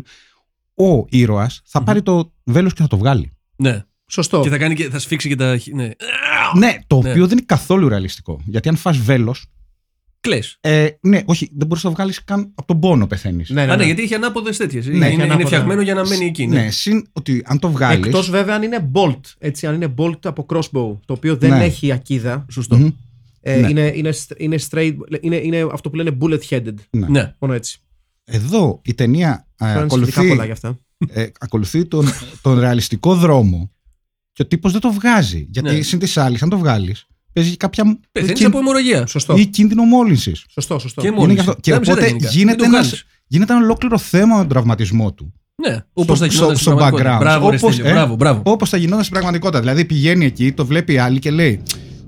ο ήρωας θα πάρει το βέλος και θα το βγάλει. Ναι. Σωστό. Και θα, κάνει και, θα σφίξει και τα. χ- Ναι. Ναι, το Ναι. οποίο δεν είναι καθόλου ρεαλιστικό. Γιατί αν φας βέλος. Κλε. Ε, ναι, όχι, δεν μπορείς να το βγάλεις καν από τον πόνο πεθαίνεις. Ναι, ναι, Α, ναι, ναι. γιατί έχει ανάποδες τέτοιες. Ναι, είναι, έχει είναι ανάποδα. φτιαγμένο για να μένει εκεί. Ναι. Ναι, συν ότι αν το βγάλει. Εκτός βέβαια αν είναι bolt. Έτσι, αν είναι bolt από crossbow, το οποίο δεν Ναι. έχει ακίδα. Σωστό. Ε, Ναι. είναι, είναι, str- είναι straight. Είναι, είναι αυτό που λένε bullet headed. Ναι. Μόνο έτσι. Εδώ η ταινία ε, Τώρα είναι σχετικά ακολουθεί, πολλά γι' αυτά. ε, ακολουθεί τον, τον ρεαλιστικό δρόμο και ο τύπος δεν το βγάζει. Γιατί Ναι. συν της άλλης, αν το βγάλει, παίζει κάποια. Πεθαίνεις κιν- από αιμορραγία. Σωστό. ή κίνδυνο μόλυνσης. Σωστό, σωστό. Και Είναι μόλις. γι' αυτό. Και Δεν ξέρετε οπότε γενικά. γίνεται, Μην το ένας, κάνεις. γίνεται ένα ολόκληρο θέμα με τον τραυματισμό του. Ναι, όπως στο- θα γινόταν στο- στην στο πραγματικότητα. background. Μπράβο, ρε Όπως, Στέλιο, ε, μπράβο, μπράβο. Όπως θα γινόταν στην πραγματικότητα. Δηλαδή πηγαίνει εκεί, το βλέπει η άλλη και λέει: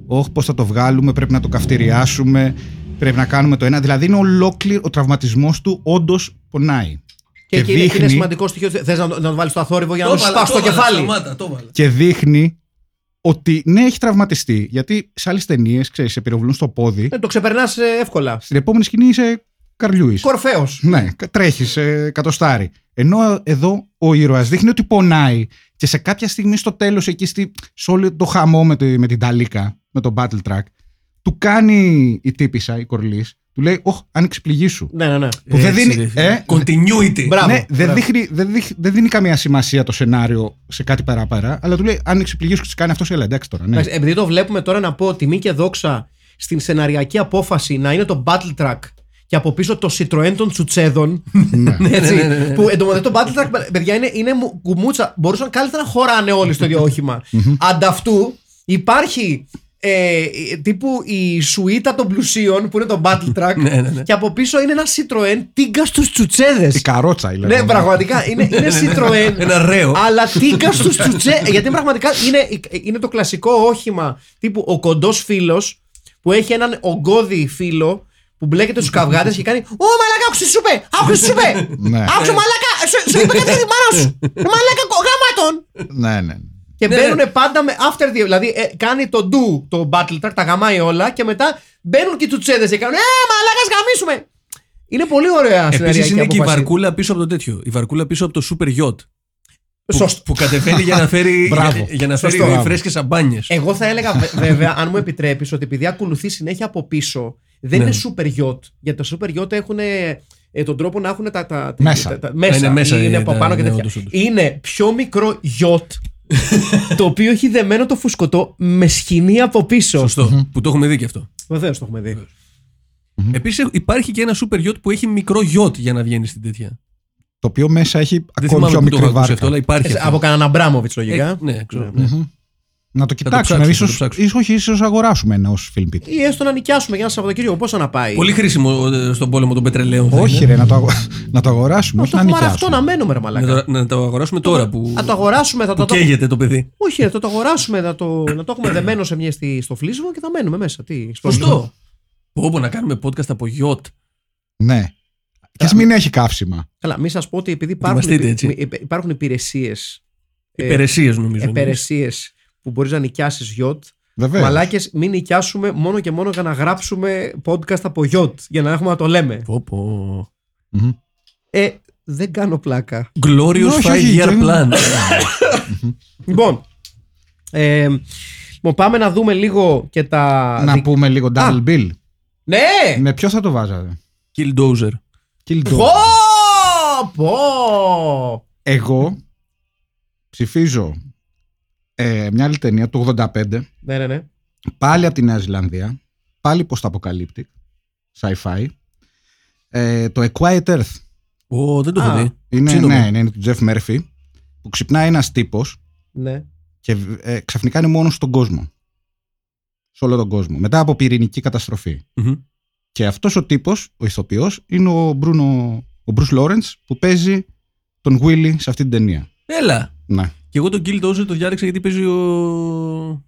Όχι, πώς θα το βγάλουμε, πρέπει να το καυτηριάσουμε, πρέπει να κάνουμε το ένα. Δηλαδή είναι ολόκληρο ο τραυματισμός του, όντως πονάει. Και, και και, είναι, και είναι δείχνει- σημαντικό στοιχείο. Θες να, να το βάλεις στο αθόρυβο για να Το το έβαλα, σπάσει το έβαλα, κεφάλι. σταμάτα, το έβαλα. Και δείχνει ότι ναι, έχει τραυματιστεί. Γιατί σε άλλες ταινίες, ξέρεις, σε πυροβολούν στο πόδι. Ε, το ξεπερνάς εύκολα. Στην επόμενη σκηνή είσαι καρλιούη. Κορφαίος. Ναι, τρέχεις ε, κατοστάρι. Ενώ εδώ ο ήρωας δείχνει ότι πονάει και σε κάποια στιγμή στο τέλος, εκεί στη, σε όλο το χαμό με, τη- με την ταλίκα, με τον battle track, του κάνει η τύπησα, η κορλή, του Του λέει, Ωχ, άνοιξε πληγή σου. Ναι, ναι, ναι. Που δεν Έτσι, δίνει- ρε φίλε. ε, Continuity. Μπράβο. ναι, δεν, μπράβο. δείχνει, δεν, δείχνει- δεν δίνει καμία σημασία το σενάριο σε κάτι παραπέρα, αλλά του λέει, άνοιξε πληγή σου και τη κάνει αυτός, έλα εντάξει τώρα. Ναι. Εντάξει, επειδή το βλέπουμε τώρα να πω τιμή και δόξα στην σεναριακή απόφαση να είναι το battle track και από πίσω το Citroën των Τσουτσέδων. έτσι, ναι, ναι, ναι, ναι. Που εντωμεταξύ το battle track, παιδιά, είναι, είναι μου- κουμούτσα. Μπορούσαν καλύτερα να χωράνε όλοι στο ίδιο όχημα. Ανταυτού υπάρχει ε, τύπου η σουίτα των πλουσίων που είναι το battle track Ναι, ναι, ναι. και από πίσω είναι ένα Citroën τίγκα στους τσουτσέδες. Η καρότσα, η Ναι, λεγόμενη. πραγματικά είναι, είναι Citroën. Ένα ρέο. Αλλά τίγκα στους τσουτσέ. Γιατί πραγματικά είναι, είναι το κλασικό όχημα τύπου ο κοντός φίλος που έχει έναν ογκώδη φίλο που μπλέκεται στους καυγάδε και κάνει Ω μαλάκα, άκουσε τι σου είπε! Άκουσε τι σου είπε! Ναι. Άκουσε μαλάκα! Σου, σου είπε κάτι τη μάνα σου! Ε, Μαλάκα, γάμματον! Ναι, ναι. Και Ναι, μπαίνουν πάντα με after the. Δηλαδή ε, κάνει το do το battle track, τα γαμάει όλα και μετά μπαίνουν και οι τσουτσέδες και κάνουν Ε, μαλάκας, γαμίσουμε! Είναι πολύ ωραία Επίσης σεναριακή είναι και η απόφαση. βαρκούλα πίσω από το τέτοιο. Η βαρκούλα πίσω από το super yacht. Που, Σωστό. που κατεβαίνει για να φέρει, Μπράβο. για, για να φέρει Σωστό. Μπράβο. φρέσκες σαμπάνιες. Εγώ θα έλεγα βε- βέβαια, αν μου επιτρέπεις, ότι επειδή ακολουθεί συνέχεια από πίσω, δεν Ναι. είναι super yacht. Γιατί τα super yacht έχουν ε, τον τρόπο να έχουν τα. τα Μέσα. τα- τα- μέσα, Είναι μέσα, είναι είναι, από ναι, πάνω και ναι, τέτοια. όντως, όντως. Είναι πιο μικρό yacht. το οποίο έχει δεμένο το φουσκωτό με σκηνή από πίσω. Σωστό. Που το έχουμε δει και αυτό. Βεβαίως το έχουμε δει. Επίσης υπάρχει και ένα super yacht που έχει μικρό yacht για να βγαίνει στην τέτοια. Το οποίο μέσα έχει Δεν ακόμη θυμάμαι πιο που το έχω μικρή ακούσει αυτό, αλλά βάρκα. υπάρχει. Ε, αυτό. από κανέναν Αμπράμοβιτς λογικά. Ε, ναι, ξέρω. Ναι. ναι. Μμμ. Να το το κοιτάξουμε. ψάξω, θα το ίσως, ψάξω. ίσως, όχι, ίσως αγοράσουμε ένα ως film pit. Ή έστω να νοικιάσουμε για ένα Σαββατοκύριακο πόσο να πάει. Πολύ χρήσιμο ε, στον πόλεμο των πετρελαίων. θα Όχι, είναι. ρε, να το, αγο- να το αγοράσουμε, όχι το να έχουμε αυτό νοικιάσουμε. να μένουμε, ρε Να Μαλάκα. το, να το αγοράσουμε τώρα που, Να το αγοράσουμε, θα που το, το, καίγεται το παιδί. Όχι, ρε, θα το αγοράσουμε, να το, να το έχουμε δεμένο σε μια στη, στο φλίσβο και θα μένουμε μέσα. Τι, στο Σωστό. Πω, πω, να κάνουμε podcast από yacht. Ναι. Και ας μην έχει καύσιμα. Καλά, μην σας πω ότι επειδή υπάρχουν, Ετοιμαστείτε, έτσι. υπη- υπη- υπάρχουν υπηρεσίες. Υπηρεσίες νομίζω. είναι. Υπηρεσίες που μπορείς να νοικιάσεις γιοτ. Βεβαίως. Μαλάκες, μην νοικιάσουμε μόνο και μόνο για να γράψουμε podcast από γιοτ. Για να έχουμε να το λέμε. Πω, πω. Μμμ. Ε, δεν κάνω πλάκα. Glorious Όχι, five όχι, year δεν- plan. λοιπόν, ε, λοιπόν, πάμε να δούμε λίγο και τα. Να δι- πούμε λίγο double bill. Ναι! Με ποιο θα το βάζατε; Killdozer. Kill Πω! Dog. Πω! Εγώ ψηφίζω ε, μια άλλη ταινία του 85 Ναι, ναι, ναι. πάλι από τη Νέα Ζηλανδία πάλι post-apocalyptic sci-fi ε, το A Quiet Earth Ω, δεν το έχω Α. δει. είναι, Σύντομο. ναι, είναι του Jeff Murphy που ξυπνάει ένας τύπος ναι. και ε, ξαφνικά είναι μόνος στον κόσμο σε όλο τον κόσμο μετά από πυρηνική καταστροφή Μμμ. και αυτός ο τύπος, ο ηθοποιός είναι ο, Μπρούνο, ο Bruce Lawrence που παίζει τον Willy σε αυτή την ταινία Έλα. ναι. Και εγώ τον Killdozer το διάλεξα γιατί παίζει ο.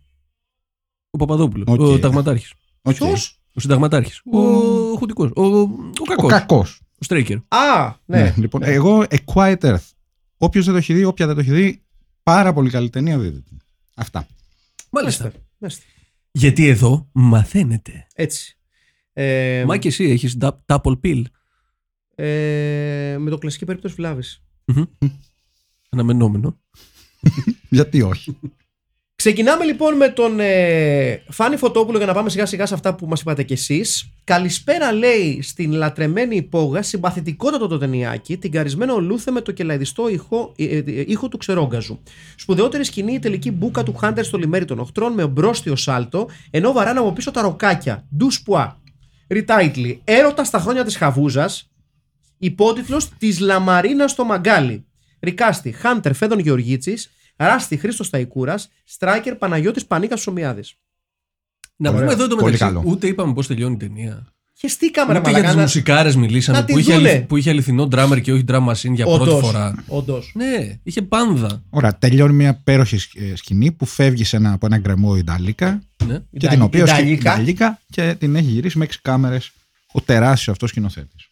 Ο Παπαδόπουλος. Οκ. Ο ταγματάρχης. Οκ. Ποιος; Ο συνταγματάρχης. Ο, ο χουντικό. Ο, ο ο κακός. κακός Ο Στρέικερ. Α, ναι. Ναι, λοιπόν, εγώ A Quiet Earth. Όποιος δεν το έχει δει, όποια δεν το έχει δει, πάρα πολύ καλή ταινία, δείτε την. Αυτά. Μάλιστα. Μάλιστα. Μάλιστα. Γιατί εδώ μαθαίνετε. Έτσι. Ε, Μα και εσύ έχεις double bill. ε, με το κλασική περίπτωση βλάβης. Αναμενόμενο. Γιατί όχι; Ξεκινάμε λοιπόν με τον ε, Φάνη Φωτόπουλο για να πάμε σιγά σιγά σε αυτά που μας είπατε κι εσείς. Καλησπέρα λέει στην λατρεμένη υπόγα, συμπαθητικότατο το ταινιάκι, την καρισμένο Λούθε με το κελαϊδιστό ήχο, ε, ε, ήχο του ξερόγκαζου. Σπουδαιότερη σκηνή η τελική μπουκα του Χάντερ στο λιμέρι των οχτρών με ομπρόστιο σάλτο, ενώ βαράνε από πίσω τα ροκάκια. Ντου πουά. Ριτάιτλι. Έρωτας στα χρόνια της Χαβούζας. Υπότιτλος της Λαμαρίνα στο Μαγκάλι. Ρικάστη. Χάντερ Φέδων Γεωργίτσης. Ράστη Χρήστος Ταϊκούρα. Στράικερ Παναγιώτης Πανίκα Ψωμιάδη. Να Ωραία. πούμε εδώ το Πολύ μεταξύ. καλό. Ούτε είπαμε πώς τελειώνει η ταινία. Χεστήκαμε ρε Ούτε για τις μαλακά. μουσικάρες μιλήσαμε να που τη είχε, δούνε. αληθ- που είχε αληθινό drummer και όχι drum machine για πρώτη φορά. Όντως. Ναι, είχε πάνδα. Ωραία, τελειώνει μια πέροχη σκ- ε, σκηνή που φεύγει σε ένα, από ένα γκρεμό Ινταλίκα Ναι. και την οποία σκη- Ινταλίκα. Ινταλίκα και την έχει γυρίσει με 6 κάμερες ο τεράστιος αυτός σκηνοθέτης.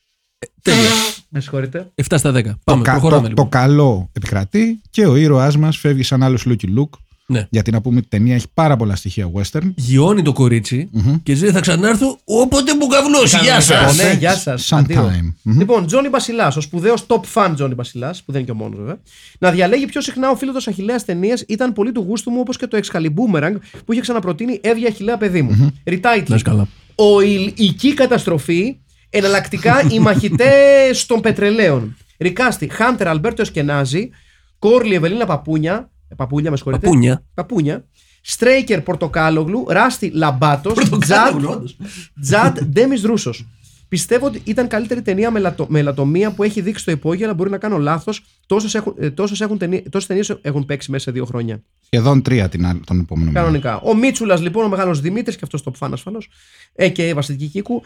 Τέλεια. Με συγχωρείτε. 7 στα 10. Το, Πάμε, κα- προχωράμε το, λοιπόν. το καλό επικρατεί και ο ήρωάς μας φεύγει σαν άλλος Λούκι Λουκ. Ναι. Γιατί να πούμε ότι η ταινία έχει πάρα πολλά στοιχεία western. Γιώνει το κορίτσι Μμμ. και λέει θα ξανάρθω όποτε μου καβλώσει. Γεια σας. Ναι, Οπότε, γεια σας. sometime. Μμμ. Λοιπόν, Τζόνι Μπασιλά, ο σπουδαίος top fan Τζόνι Μπασιλά, που δεν είναι και ο μόνος βέβαια, να διαλέγει πιο συχνά ο φίλος Αχιλλέας ταινίες ήταν πολύ του γούστου μου όπως και το Excalibur που είχε ξαναπροτείνει Εύγεια Αχηλέα παιδί μου. Ριτάιτλ. Να είσαι καλά. Ο ηλική καταστροφή Εναλλακτικά οι μαχητές των πετρελαίων. Ρικάστη, Χάντερ Αλμπέρτο Εσκενάζη, Κόρλι Ευελίνα Παπούνια. ε, Παπούλια, με συγχωρείτε. Παπούνια. Παπούνια. Στρέικερ Πορτοκάλογλου, Ράστι Λαμπάτος, Πορτοκάλογλου, όντως. Τζατ Ντέμις Ρούσος. Πιστεύω ότι ήταν καλύτερη ταινία με, λατο, με λατομία που έχει δείξει το υπόγειο, αλλά μπορεί να κάνω λάθος. Τόσες έχουν, ε, τόσες έχουν ταινί- τόσες ταινίες έχουν παίξει μέσα σε δύο χρόνια. Σχεδόν τρία την, άλλη- τον επόμενο μήνα. Κανονικά. Ο Μίτσουλας, λοιπόν, ο μεγάλος Δημήτρης, και αυτός το φαν ασφαλώς, ε, και Βασιλική Κίκου.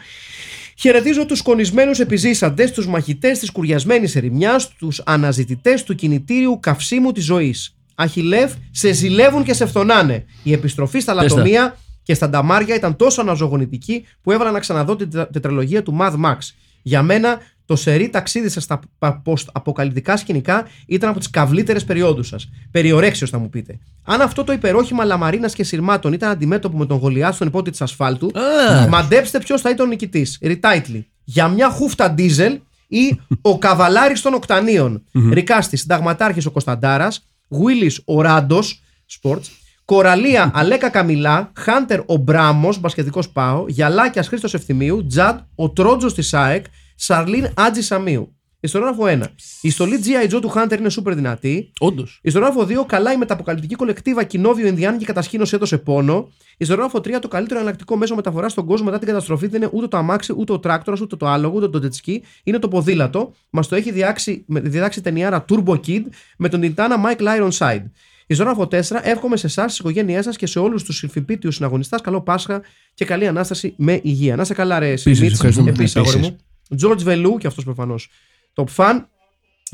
Χαιρετίζω τους κονισμένου επιζήσαντες, τους μαχητές της κουριασμένης ερημιάς, τους αναζητητές του κινητήριου καυσίμου της ζωής. Αχιλεύ, σε ζηλεύουν και σε φθονάνε. Η επιστροφή στα Πες τα. λατομεία και στα νταμάρια ήταν τόσο αναζωογονητική που έβαλα να ξαναδώ την τετρα- τετραλογία του Mad Max. Για μένα, το σερί ταξίδι σα στα post-αποκαλυπτικά σκηνικά ήταν από τις καυλύτερε περιόδους σας. Περιορέξιος, θα μου πείτε. Αν αυτό το υπερόχημα λαμαρίνας και σειρμάτων ήταν αντιμέτωπο με τον Γολιάθ στον υπότη της ασφάλτου, Α. μαντέψτε ποιος θα ήταν ο νικητής. Ριτάιτλι. Για μια χούφτα ντίζελ ή ο καβαλάρης των οκτανίων. Ρικάστης, συνταγματάρχη ο Κωνσταντάρας. Γουίλι ο Ράντος, sports. Κοραλία Αλέκα Καμιλά. Χάντερ ο Μπράμος, μπασκετικός πάω. Γιαλάκιας Χρήστος Ευθυμίου. Τζαντ ο Τρότζος της ΑΕΚ. Σαρλίν Άτζη Σαμίου. Υστερόγραφο 1. Η στολή G.I. Joe του Χάντερ είναι super δυνατή. Όντως. Υστερόγραφο 2. Καλά η μετααποκαλυπτική κολεκτίβα Κοινόβιο Ινδιάνικη κατασκήνωση έδωσε πόνο. Υστερόγραφο 3. Το καλύτερο εναλλακτικό μέσο μεταφοράς στον κόσμο μετά την καταστροφή δεν είναι ούτε το αμάξι, ούτε ο τράκτορας, ούτε το άλογο, ούτε το jet ski. Είναι το ποδήλατο. Μας το έχει διδάξει, με- διδάξει ταινιάρα Turbo Kid με τον Τιτάνα Mike Ironside. Υστερόγραφο 4. Εύχομαι σε εσάς, στις οικογένειές σας και σε όλους τους συμφιπίτιους συναγωνιστές καλό Πάσχα και καλή ανάσταση με υγεία. Να είσαι καλά, ρε Σιμίτς. ευχαριστούμε. Επίσης, αγόρι Επίσης. Μου. George Βελού και αυτός προφανώς. Top fan.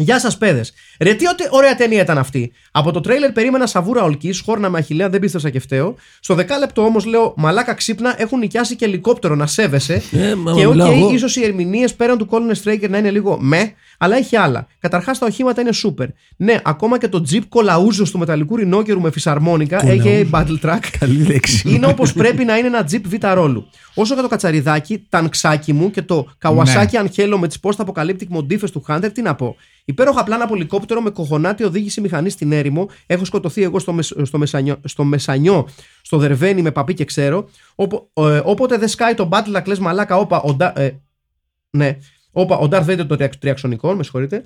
Γεια σας, παιδες. Ρε, τι ότι ωραία ταινία ήταν αυτή. Από το τρέιλερ περίμενα σαβούρα ολκής, χόρνα με αχηλέα, δεν πίστεψα και φταίω. Στο δεκάλεπτο όμως λέω, μαλάκα ξύπνα, έχουν νοικιάσει και ελικόπτερο να σέβεσαι. Ε, μα και οκ, μιλάω εγώ. ίσως οι ερμηνείες πέραν του Colonel Straker να είναι λίγο meh, αλλά έχει άλλα. Καταρχάς τα οχήματα είναι super. Ναι, ακόμα και το Jeep κολαούζο του μεταλλικού ρινόκερου με φυσαρμόνικα, a.k.a. Battle Truck, Καλή λέξη. είναι όπως πρέπει να είναι ένα Jeep β' ρόλου. Όσο για το κατσαριδάκι, τανξάκι μου και το Kawasaki Angelo με τις post-apocalyptic μοντίφες του Hunter, τι να πω. Υπέροχα πλάνα από ελικόπτερο με κοχονάτη οδήγηση μηχανή στην έρημο. Έχω σκοτωθεί εγώ στο, μεσ- στο, μεσανιό, στο Μεσανιό, στο Δερβένι με παπί και ξέρω. Όπο, ε, όποτε δεν σκάει το Battle Axe, λες μαλάκα, όπα, ο, Ντα- ε, ναι, όπα, ο Darth Vader των τριαξ- τριαξονικών, με συγχωρείτε.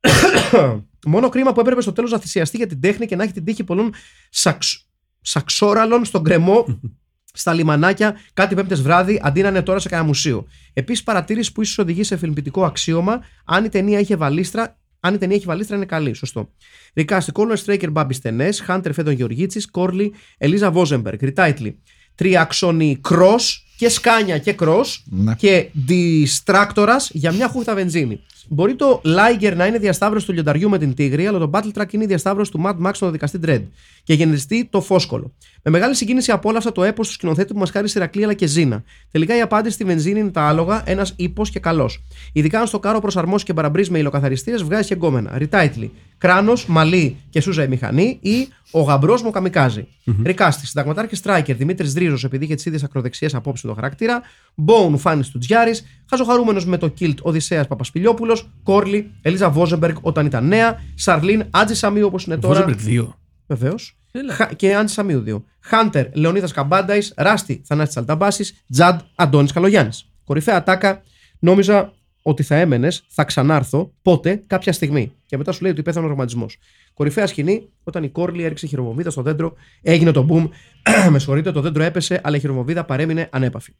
Μόνο κρίμα που έπρεπε στο τέλος να θυσιαστεί για την τέχνη και να έχει την τύχη πολλών σαξ, σαξόραλων στον κρεμό στα λιμανάκια κάτι πέμπτες βράδυ αντί να είναι τώρα σε κανένα μουσείο. Επίσης, παρατήρηση που ίσως οδηγεί σε φιλμπιτικό αξίωμα, αν η ταινία είχε βαλίστρα, αν η ταινία έχει βαλίστρα είναι καλή. Σωστό. Ρικάστη, Κόλνερ Στρέικερ Μπάμπης Στενέ, Χάντερ Φέδων Γεωργίτσης, Κόρλι, Ελίζα Βόζεμπεργκ. Ριτάιτλι. Τριαξονι Κρός και σκάνια και κρός Ναι. και διστράκτορα για μια χούφτα βενζίνη. Μπορεί το Liger να είναι διασταύρωση του λιονταριού με την τίγρη, αλλά το Battle Track είναι η διασταύρωση του Mad Max στον δικαστή Dread. Και γενηθήτω Φώσκολος. Με μεγάλη συγκίνηση απόλαυσα το έπος του σκηνοθέτη που μας χάρισε Ηρακλή αλλά και Ζήνα. Τελικά η απάντηση στη βενζίνη είναι τα άλογα, ένας ίππος και καλός. Ειδικά αν στο κάρο προσαρμόσεις και παρμπρίζ με υαλοκαθαριστήρες, βγάζεις και γκόμενα. Retitling. Κράνος, μαλλί και σούζα η μηχανή ή ο γαμπρός μου καμικάζι. Recasting. Συνταγματάρχη Στράικερ Δημήτρης Δρίζος επειδή είχε τις ίδιες ακροδεξιές απόψει με το χαρακτήρα. Μπόουν Φάνη του Τζιάρη. Χαζοχαρούμενος με το κιλτ Οδυσσέας Παπασπηλιόπουλος. Κόρλι Ελίζα Βόζεμπεργκ όταν ήταν νέα. Σαρλίν Άτζη Σαμίου όπως είναι τώρα. Βόζεμπεργκ 2. Βεβαίως. Έλα. Και Άντζη Σαμίου 2. Χάντερ Λεωνίδας Καμπάνταης. Ράστη Θανάτης Αλταμπάσης. Τζαντ Αντώνης Καλογιάννης. Κορυφαία τάκα. Νόμιζα ότι θα έμενες, θα ξανάρθω πότε, κάποια στιγμή. Και μετά σου λέει ότι πέθανε ο ρομαντισμός. Κορυφαία σκηνή, όταν η Κόρλι έριξε χειρομοβίδα στο δέντρο, έγινε το boom. με συγχωρείτε, το δέντρο έπεσε, αλλά η χειρομοβίδα παρέμεινε ανέπαφη.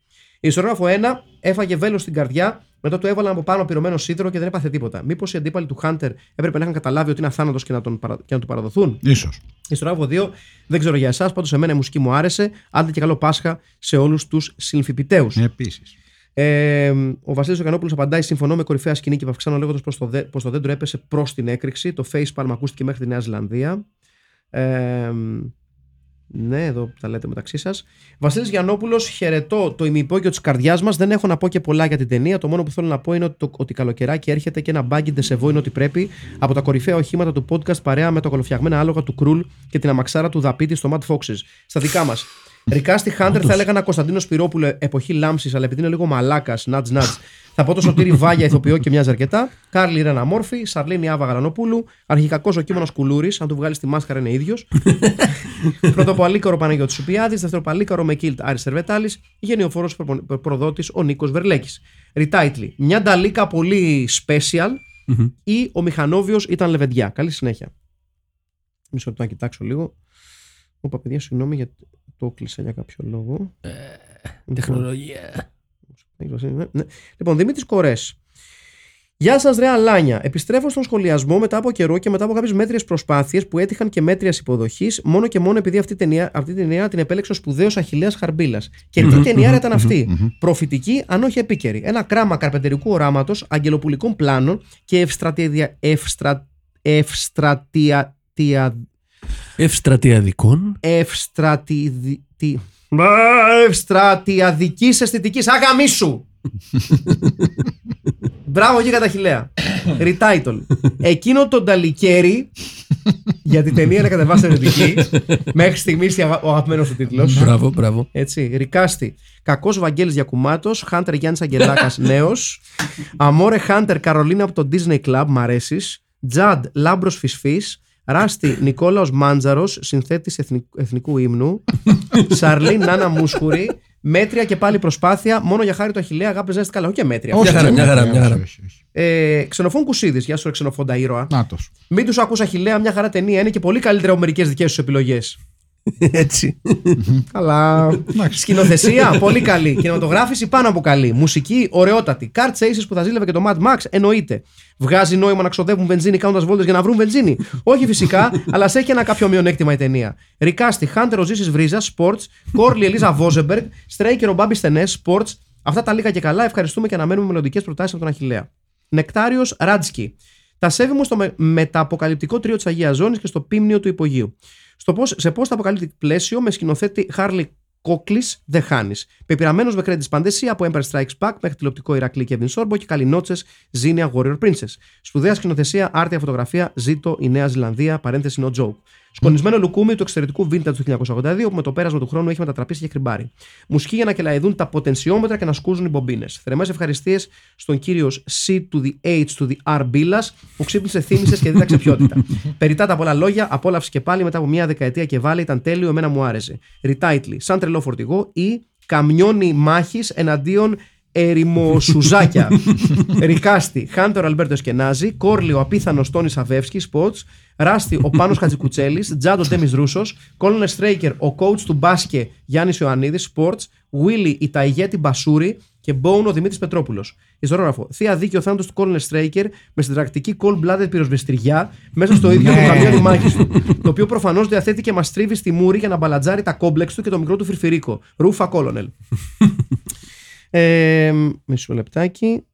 Η ιστορόγραφο 1 έφαγε βέλος στην καρδιά, μετά του έβαλαν από πάνω πυρωμένο σίδερο και δεν έπαθε τίποτα. Μήπως οι αντίπαλοι του Χάντερ έπρεπε να είχαν καταλάβει ότι είναι αθάνατος και, να τον παρα- και να του παραδοθούν; Ίσως. Ιστορόγραφο 2, δεν ξέρω για εσάς, πάντως εμένα η μουσική μου άρεσε. Άντε και καλό Πάσχα σε όλους τους συμφιπιτέου. Επίσης. Ε, ο Βασίλης Οκανόπουλο απαντάει: Συμφωνώ με κορυφαία σκηνή και βαυξάνω λέγοντας πως το, δε, πως το δέντρο έπεσε προς την έκρηξη. Το facepalm ακούστηκε μέχρι τη Νέα Ζηλανδία. Ε, ναι, εδώ τα λέτε μεταξύ σας. Βασίλης Γιαννόπουλος, χαιρετώ το ημιυπόγειο της καρδιάς μας. Δεν έχω να πω και πολλά για την ταινία. Το μόνο που θέλω να πω είναι ότι, το, ότι καλοκαιράκι έρχεται και ένα μπάγκι ντεσεβό είναι ότι πρέπει από τα κορυφαία οχήματα του podcast παρέα με τα κολοφτιαγμένα άλογα του Κρούλ και την αμαξάρα του Δαπίτη στο Mad Foxes. Στα δικά μας. Recasting Χάντερ θα έλεγα ένα Κωνσταντίνο Σπυρόπουλο εποχή λάμψης, αλλά επειδή είναι λίγο μαλάκας, νατς νατς, θα πω το Σωτήρη Βάγια ηθοποιό και μοιάζει αρκετά. Κάρλι Ρένα Μόρφη, Σαρλίνη Άβα Γαλανοπούλου, αρχικακός ο Κίμων Κουλούρης, αν του βγάλεις τη μάσκαρα είναι ίδιος. Πρωτοπαλίκαρο Παναγιώτης Σουπιάδης, δευτεροπαλίκαρο με κιλτ Άρης Σερβετάλης, γενειοφόρος προδότης ο Νίκος Βερλέκης. Ριτάιτλι. Μια νταλίκα πολύ special ή ο Μηχανόβιος ήταν λεβεντιά. Καλή συνέχεια. Μισό λεπτό να κοιτάξω λίγο. Όπα, παιδιά, συγγνώμη γιατί το κλείσα για κάποιο λόγο. Τεχνολογία. Ναι. Λοιπόν, Δημήτρης Κορές. Γεια σας, ρε Αλάνια. Επιστρέφω στον σχολιασμό μετά από καιρό και μετά από κάποιες μέτριες προσπάθειες που έτυχαν και μέτριας υποδοχής, μόνο και μόνο επειδή αυτή, ταινία, αυτή την ταινία την επέλεξε ο σπουδαίος Αχηλέα Χαρμπίλας. Και τι ταινία ήταν αυτή; Προφητική, αν όχι επίκαιρη. Ένα κράμα καρπεντερικού οράματος, αγγελοπουλικών πλάνων και ευστρατεία. Ευστρα, ευστρατεία. Ευστρατιαδικών. Ευστρατι... τι- Μα, Ευστρατιαδικής αισθητικής. Αγαμίσου! Μπράβο και κατά χιλέα. Retitle. Εκείνο το νταλικέρι. γιατί η ταινία είναι κατεβάσει ερευνητική. Μέχρι στιγμής ο αγαπημένος του τίτλος. Μπράβο, μπράβο. Έτσι, Recasting. Κακός Βαγγέλης Γιακουμάτος. Χάντερ Γιάννης Αγγελάκας νέος. Αμόρε Χάντερ Καρολίνα από το Disney Club. Μ' αρέσεις. Τζαντ Λάμπρος Φυσφής. Ράστη Νικόλαος Μάντζαρος, συνθέτης εθνικ- εθνικού ύμνου. Σαρλίν Νάνα Μούσχουρη. Μέτρια και πάλι προσπάθεια. Μόνο για χάρη του Αχιλλέα αγάπη ζέστη καλά. Όχι και μέτρια. Όχι, χαρά, όχι, μια χαρά, όχι, μια χαρά. όχι, όχι. Ε, Ξενοφών Κουσίδης. Γεια σου, ρε Ξενοφώντα ήρωα. Νάτος. Μην τους ακούς Αχιλλέα, μια χαρά ταινία. Είναι και πολύ καλύτερα από μερικές δικές σου επιλογές. Έτσι. Καλά. Σκηνοθεσία, πολύ καλή. Κινηματογράφηση, πάνω από καλή. Μουσική, ωραιότατη. Καρτ Chases που θα ζήλευε και το Mad Max, εννοείται. Βγάζει νόημα να ξοδεύουν βενζίνη κάνοντας βόλτες για να βρουν βενζίνη. Όχι φυσικά, αλλά σε έχει ένα κάποιο μειονέκτημα η ταινία. Ρικάστη, Χάντερ ο Ζήσης Βρίζας, Sports. Κόρλι Ελίζα Βόζεμπεργκ. Στρέικερ ο Μπάμπης Στενές, Sports. Αυτά τα λίγα και καλά. Ευχαριστούμε και αναμένουμε μελλοντικές προτάσεις από τον Αχηλέα. Νεκτάριος Ράτσκι. Τα σέβη μου στο με- μεταποκαλυπτικό τρίο της Αγίας Ζώνης και στο πίμνιο του υπογείου. Στο πώς, σε πώς θα αποκαλύπτει πλαίσιο με σκηνοθέτη Χάρλι Κόκλι δεν χάνει. Πεπειραμένος με credits παντεσία από Emperor Strikes Back μέχρι τηλεοπτικό Ηρακλή Kevin Sorbo και καλινότσε Ζήνια Warrior Princess. Σπουδαία σκηνοθεσία, άρτια φωτογραφία, ζήτω η Νέα Ζηλανδία, παρένθεση no joke. Σκονισμένο λουκούμι του εξαιρετικού vintage του 1982 που με το πέρασμα του χρόνου έχει μετατραπεί σε χρυμπάρι. Μουσική για να κελαεδούν τα ποτενσιόμετρα και να σκούζουν οι μπομπίνες. Θερμές ευχαριστίες στον κύριο C to the H to the R Μπίλας που ξύπνησε, θύμησε και δίδαξε ποιότητα. Περιτά τα πολλά λόγια, απόλαυση και πάλι μετά από μια δεκαετία και βάλει ήταν τέλειο, εμένα μου άρεσε. Ριτάιτλι, σαν τρελό φορτηγό ή καμιόνι μάχης εναντίον ερημοσουζάκια. Recasting, Χάντερ Αλμπέρτο Σκενάζη, Κόρλι ο απίθανος Τόνι Σαβεύσκη, Σποτ, Ράστη ο Πάνος Χατζικουτσέλης, Τζαντ ο Ντέμης Ρούσσος, Colonel Στρέικερ ο coach του μπάσκετ Γιάννης Ιωαννίδης, Sports, Βίλι η Ταϊγέτη Μπασούρη και Μπόουν ο Δημήτρης Πετρόπουλος. Υστερόγραφο. Θεία δίκη ο θάνατος του Colonel Στρέικερ με συντρακτική cold blooded πυροσβεστριά μέσα στο ίδιο το καμιόνι μάχης του. Το οποίο προφανώς διαθέτει και μας το τρίβει στη μούρη για να μπαλαντσάρει τα κόμπλεξ του και το μικρό του φιρφιρίκο. Ρούφα Colonel. Ε, μισό λεπτάκι.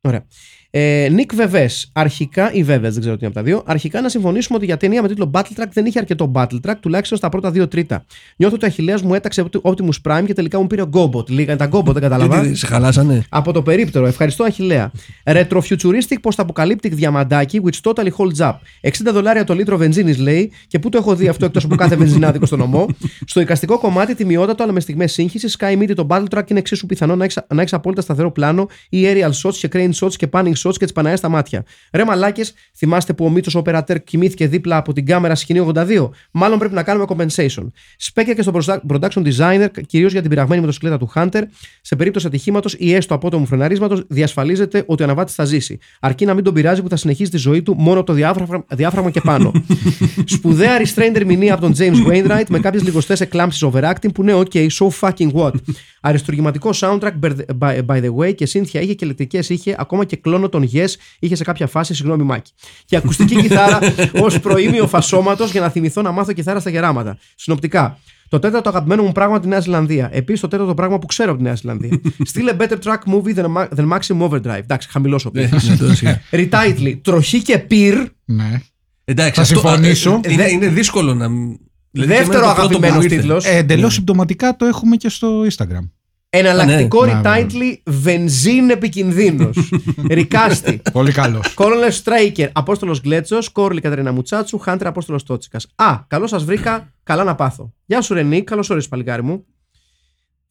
Ωραία. Ε, Νικ Βεβέ. Αρχικά, ή Βεβέ, δεν ξέρω τι είναι από τα δύο. Αρχικά να συμφωνήσουμε ότι για ταινία με τίτλο Battle Track δεν είχε αρκετό Battle Track, τουλάχιστον στα πρώτα δύο τρίτα. Νιώθω ότι ο Αχηλέα μου έταξε Optimus Prime και τελικά μου πήρε ο Gobot. Λίγα είναι τα Gobot, δεν κατάλαβα. Τι, σε χαλάσανε; Από το περίπτερο. Ευχαριστώ, Αχηλέα. Retrofuturistic post-apocalyptic διαμαντάκι, which totally holds up. 60 δολάρια το λίτρο βενζίνης, λέει, και πού το έχω δει αυτό εκτός από κάθε βενζινάδικο στο νομό. Στο εικαστικό κομμάτι, τιμιότατο, αλλά με στιγμές σύγχυσης, Sky Midi το Battle Track είναι εξίσου πιθανό να έχει να έχεις απόλυτα σταθερό πλάνο ή aerial shots και crane shots και panning shots και τις Παναγία στα μάτια. Ρε μαλάκες, θυμάστε που ο Μίτσο Οπερατέρ κοιμήθηκε δίπλα από την κάμερα σκηνή 82. Μάλλον πρέπει να κάνουμε compensation. Σπέκια και στο production designer, κυρίως για την πειραγμένη μοτοσυκλέτα του Hunter, σε περίπτωση ατυχήματος ή έστω απότομου φρεναρίσματος, διασφαλίζεται ότι ο αναβάτη θα ζήσει. Αρκεί να μην τον πειράζει που θα συνεχίσει τη ζωή του μόνο από το διάφραγμα, διάφραγμα και πάνω. Σπουδαία restrained ερμηνεία από τον James Wainwright με κάποιες λιγοστές εκλάμψεις overacting που ναι, ok, so fucking what. Αριστουργηματικό soundtrack by, by the way και σύνθια είχε και ηλεκτρικέ είχε, ακόμα και κλόνο των Yes είχε σε κάποια φάση, συγγνώμη Μάκη. Και ακουστική κιθάρα ως προήμιο φασώματος για να θυμηθώ να μάθω κιθάρα στα γεράματα. Συνοπτικά. Το τέταρτο αγαπημένο μου πράγμα από τη Νέα Ζηλανδία. Επίσης το τέταρτο πράγμα που ξέρω από τη Νέα Ζηλανδία. Στείλε better track movie than, Ma- than Maximum Overdrive. Εντάξει, χαμηλός ο Ναι, πίθος. ναι, το σιγά. Retitle. Τροχή και πυρ. Ναι. Εντάξει, Θα αυτό, συμφωνήσω. ε, Είναι, είναι δύσκολο να. δηλαδή, και Δεύτερο εμένα το πρώτο που αγαπημένο μου ήρθε. τίτλος. Ε, Εντελώς συμπτωματικά το έχουμε και στο Instagram. Εναλλακτικό Ναι, ναι. retitle βενζίν επικινδύνως. Recasting. Πολύ καλός. Colonel Straker, Απόστολος Γκλέτσος, Corlie Κατερίνα Μουτσάτσου, Hunter Απόστολος Τότσικα. Α, καλώς σας βρήκα, καλά να πάθω. Γεια σου, Ρενή, καλώς όρισε, παλικάρι μου.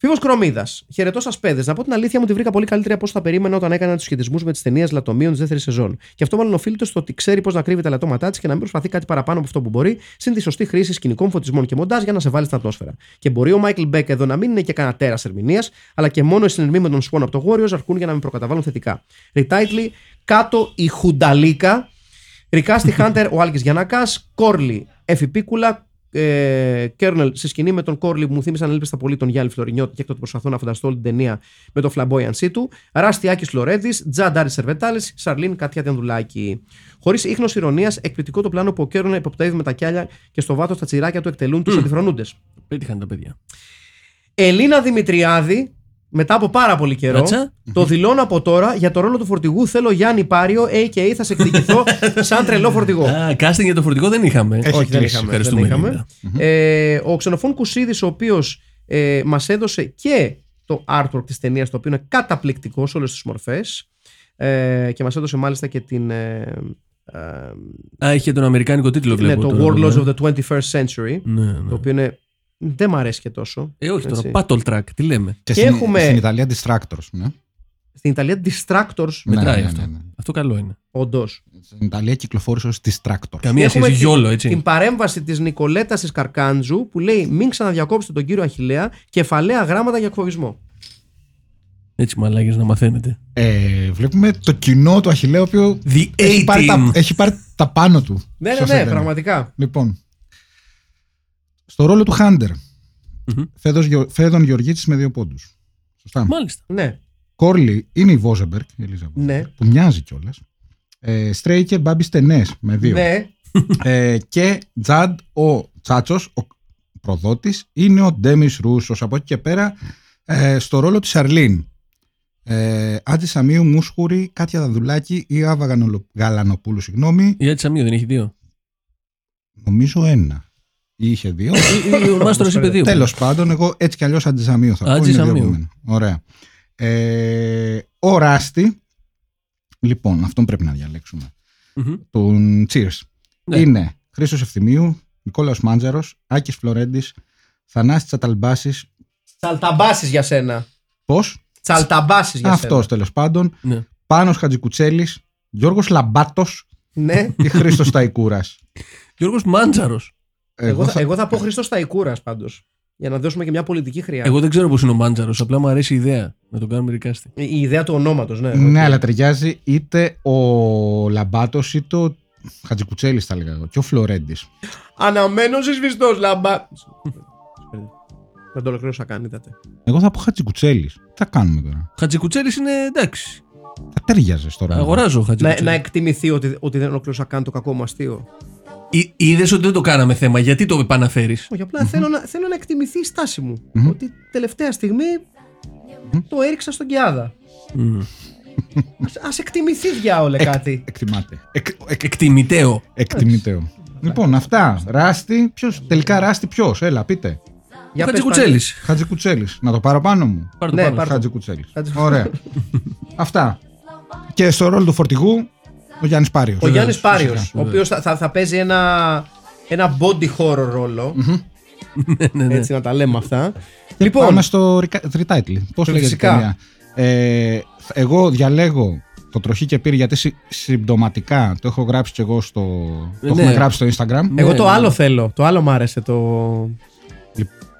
Φίβος Κρομίδας. Χαιρετώ σας, παιδες. Να πω την αλήθεια μου τη βρήκα πολύ καλύτερη από όσο θα περίμενα όταν έκανα τους συσχετισμούς με τις ταινίες Λατομείων της δεύτερης σεζόν. Και αυτό μάλλον οφείλεται στο ότι ξέρει πώς να κρύβει τα ελαττώματά της και να μην προσπαθεί κάτι παραπάνω από αυτό που μπορεί, συν τη σωστή χρήση σκηνικών φωτισμών και μοντάζ για να σε βάλει στην ατμόσφαιρα. Και μπορεί ο Michael Beck εδώ να μην είναι και κανένα τέρας ερμηνείας, αλλά και μόνο οι συνειρμοί με τον Swan από το Warriors αρκούν για να με προκαταβάλουν θετικά. Retitle, κάτω η Χουνταλίκα. Recasting Hunter, ο Άλκης Γιαννακάς. Corlie, Έφη Πίκουλα. Ε, Colonel σε σκηνή με τον Corlie που μου θύμισαν απίστευτα πολύ τον Γιάννη Φλωρινιώτη και έκτοτε προσπαθώ να φανταστώ όλη την ταινία με το flamboyancy του. Rusty Άκης Λορέδης, Judd Άρης Σερβετάλης, Charlene Κάτια Δανδουλάκη. Χωρίς ίχνος ειρωνίας, εκπληκτικό το πλάνο που ο Colonel εποπτεύει με τα κιάλια και στο βάθος τα τσιράκια του εκτελούν τους αντιφρονούντες. Πέτυχαν τα παιδιά. Ελίνα Δημητριάδη, μετά από πάρα πολύ καιρό, Ράτσα. το δηλώνω από τώρα για το ρόλο του φορτηγού. Θέλω Γιάννη Πάριο, a.k.a. θα σε εκδικηθώ σαν τρελό φορτηγό. Α, casting για το φορτηγό δεν είχαμε. Έχει Όχι, δεν κλείσει. είχαμε. Ευχαριστούμε, δεν είχαμε. Ελίνα. Ε, ο Ξενοφών Κουσίδης, ο οποίος ε, μας έδωσε και το artwork της ταινίας, το οποίο είναι καταπληκτικό σε όλες τις μορφές. Ε, και μας έδωσε μάλιστα και την. Ε, ε, Α, είχε τον αμερικάνικο τίτλο, ναι, βλέπω. το τώρα, Warlords ναι. of the 21st Century. Ναι, ναι. Το οποίο είναι. Δεν μ' αρέσει και τόσο. Ε, όχι Έτσι. τώρα. Battle track, τι λέμε; Και, Και στην, έχουμε- στην Ιταλία Distractors. Ναι. Στην Ιταλία, Distractors, Ναι, Μετράει ναι, αυτό. ναι, ναι. Αυτό καλό είναι. όντως. Στην Ιταλία κυκλοφόρησε ως Distractors. Καμία Έχουμε σχέση, την- γιόλο, έτσι. Την παρέμβαση της Νικολέτα της Καρκάντζου που λέει: Μην ξαναδιακόψετε τον κύριο Αχηλέα, κεφαλαία γράμματα για εκφοβισμό. Έτσι, μαλάκες να μαθαίνετε. Ε, βλέπουμε το κοινό του Αχιλέα, ο οποίο The έχει πάρει, τα, A-Team. έχει πάρει τα πάνω του. Ναι, σε ναι, αυτή ναι, την ταινία. πραγματικά. Λοιπόν, στο ρόλο του Χάντερ, Μμμ. Φέδος Γεω- Φέδων Γεωργίτης με δύο πόντους. Σωστά. Μάλιστα. Ναι, Κόρλι είναι η Βόζεμπεργκ, η Ελίζα ναι. που μοιάζει κιόλας. Ε, Στρέικερ, Μπάμπη Στενές με δύο. Ναι, Ε, και Τζαντ, ο Τσάτσος, ο προδότης, είναι ο Ντέμις Ρούσος. Από εκεί και πέρα, ε, στο ρόλο της Αρλίν. Ε, Άτζη Σαμίου, Μούσχουρη, Κάτια Δαδουλάκη ή Άβα Γανολο- Γαλανοπούλου, συγγνώμη. Η Άτσα Σαμίου δεν έχει δύο. Νομίζω ένα. Ή είχε δύο. Ή- ή Ο Μάστορας είπε δύο. Τέλος πάντων, εγώ έτσι κι αλλιώς Ατζησαμίου θα πω. Άτζη είναι δύο Σαμίου. από μένα. Ωραία. Ε, ο Ράστη. Λοιπόν, αυτόν πρέπει να διαλέξουμε. Μμμ. Τον Cheers. Ναι. Είναι Χρήστος Ευθυμίου, Νικόλαος Μάντζαρος, Άκης Φλωρέντης, Θανάστη Τσαταλμπάσης. τσαλταμπάσει για σένα. Πώς; Τσαλταμπάσει για Αυτός σένα. τέλος πάντων. Ναι. Πάνος Χατζικουτσέλης, Γιώργος Λαμπάτος Ναι. ή Χρήστος Ταϊκούρα. Γιώργος Μάντζαρος. Εγώ, θα, εγώ θα πω Χριστό Ταϊκούρα πάντως. Για να δώσουμε και μια πολιτική χρειά. Εγώ δεν ξέρω πώς είναι ο Μάντζαρος, απλά μου αρέσει η ιδέα να τον κάνουμε ρικάστη. Η η ιδέα του ονόματος, ναι. Ναι, αλλά ταιριάζει είτε ο Λαμπάτος είτε ο Χατζικουτσέλης, θα έλεγα εγώ. Και ο Φλωρέντης. Αναμένος σβηστός λαμπά. Δεν το ολοκλήρωσα καν, είδατε. Εγώ θα πω Χατζικουτσέλης. Τι θα κάνουμε τώρα; Χατζικουτσέλης είναι εντάξει. Θα ταιριάζει τώρα. Αγοράζω Να, Χατζικουτσέλης. να εκτιμηθεί ότι, ότι δεν ολοκλήρωσα καν το κακό μου αστείο. Είδες ότι δεν το κάναμε θέμα, γιατί το επαναφέρεις; Όχι, απλά θέλω, να, θέλω να εκτιμηθεί η στάση μου. Μμμ. Ότι τελευταία στιγμή το έριξα στον Κιάδα. Ας, ας εκτιμηθεί διάολε κάτι. Εκτιμάται. Εκ, εκ, Εκτιμητέο. εκτιμητέο. Λοιπόν, αυτά. Ράστη. Ποιος, τελικά ράστη ποιος, έλα, πείτε. Για πες, Χατζικουτσέλης. Χατζικουτσέλη. Να το πάρω πάνω μου. Πάρ' το Ναι, πάνω. πάρ' το. Χατζικουτσέλη. Χατζη- Ωραία. Αυτά. Και στο ρόλο του φορτηγού, ο Γιάννης Πάριος. Ο Γιάννης Πάριος, φυσικά. ο οποίος θα, θα, θα παίζει ένα, ένα body horror ρόλο. Ναι, ναι. Έτσι να τα λέμε αυτά. Λοιπόν, Πάμε στο reca- retitle. Πώς λέγεται η Φυσικά. ταινία; Ε, εγώ διαλέγω το τροχή και πύρη γιατί συ- συμπτωματικά το έχω γράψει και εγώ στο. Το Ναι. έχουμε γράψει στο Instagram. εγώ Ναι, το ναι. άλλο θέλω. Το άλλο μ' άρεσε. Το...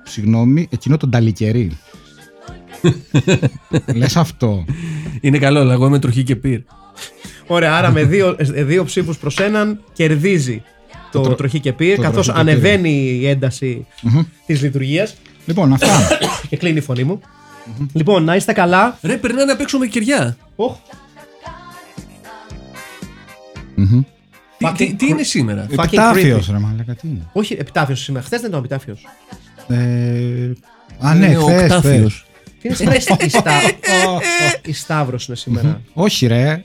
Συγγνώμη, εκείνο τον ταλικερί. Λες αυτό. Είναι καλό, αλλά εγώ είμαι τροχή και πυρ. Ωραία, άρα με δύο, ε, δύο ψήφους προς έναν κερδίζει το, τρο- τροχή και πύρ, το καθώς τροχή και ανεβαίνει η ένταση της λειτουργίας. Λοιπόν, αυτά. Και κλείνει η φωνή μου. Λοιπόν, να είστε καλά. Ρε, περνάει να παίξουμε κεριά. Οχ, Μμμ. Τι, Fucking τι, τι είναι σήμερα; Fucking Επιτάφιος, creepy. ρε μαλάκα, τι είναι; όχι, επιτάφιο σήμερα. Χθες δεν ήταν επιτάφιο. Ε, Α, ναι, Είναι ο χθες, Οκτάφιος. χθες. Τι είναι σήμερα, η, Στά... η Σταύρος είναι σήμερα. Όχι, ρε.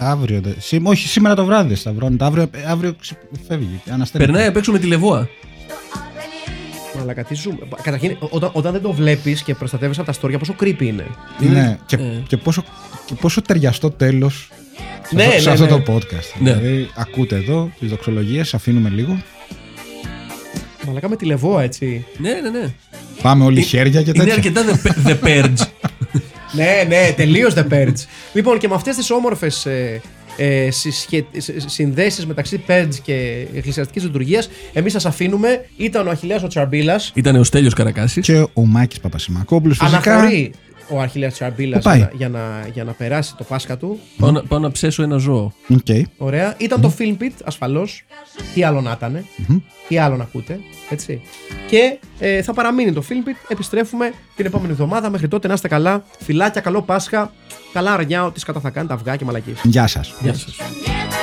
Ε, αύριο. δε- σή- όχι, σήμερα το βράδυ σταυρώνεται. Αύριο, αύριο ξε- φεύγει. Αναστέλνεται. Περνάει να παίξουμε τη λεβόα. Μαλάκα, τι ζούμε. Καταρχήν, όταν, όταν δεν το βλέπεις και προστατεύει από τα στόρια, πόσο creepy είναι. Ναι, και, Ε. και, πόσο, και πόσο ταιριαστό τέλος σε, Ναι, αυτό, σε ναι, αυτό ναι. το podcast. Ναι. Δηλαδή, ακούτε εδώ τις δοξολογίες, αφήνουμε λίγο. Μαλάκα με τη λεβόα, έτσι. Ναι, ναι, ναι. Πάμε όλοι χέρια και Είναι τέτοια. αρκετά the, the Purge. ναι, ναι, τελείως The Purge. λοιπόν, και με αυτές τις όμορφες ε, ε, συνδέσεις μεταξύ Purge και εκκλησιαστικής λειτουργίας, εμείς σας αφήνουμε. Ήταν ο Αχηλέα ο Τσαρμπίλας. Ήταν ο Στέλιος Καρακάσης. Και ο Μάκης Παπασημακόπουλος φυσικά. Αναχωρεί ο Αχιλλέας Τσαρμπίλας Πού πάει; για, να- για, να, για να περάσει το Πάσχα του. Πάω, να, πάω να ψήσω ένα ζώο. Οκ. Ωραία. Ήταν το Film Pit, ασφαλώς. Τι άλλο να ήταν. Τι άλλο να ακούτε. Έτσι. Και ε, θα παραμείνει το Film Pit. Επιστρέφουμε την επόμενη εβδομάδα. Μέχρι τότε να είστε καλά. Φιλάκια, καλό Πάσχα. Καλά αρνιά, ό,τι σκατά θα κάνει, τα αυγά και μαλακίες. Γεια σας. Γεια σας. Yeah.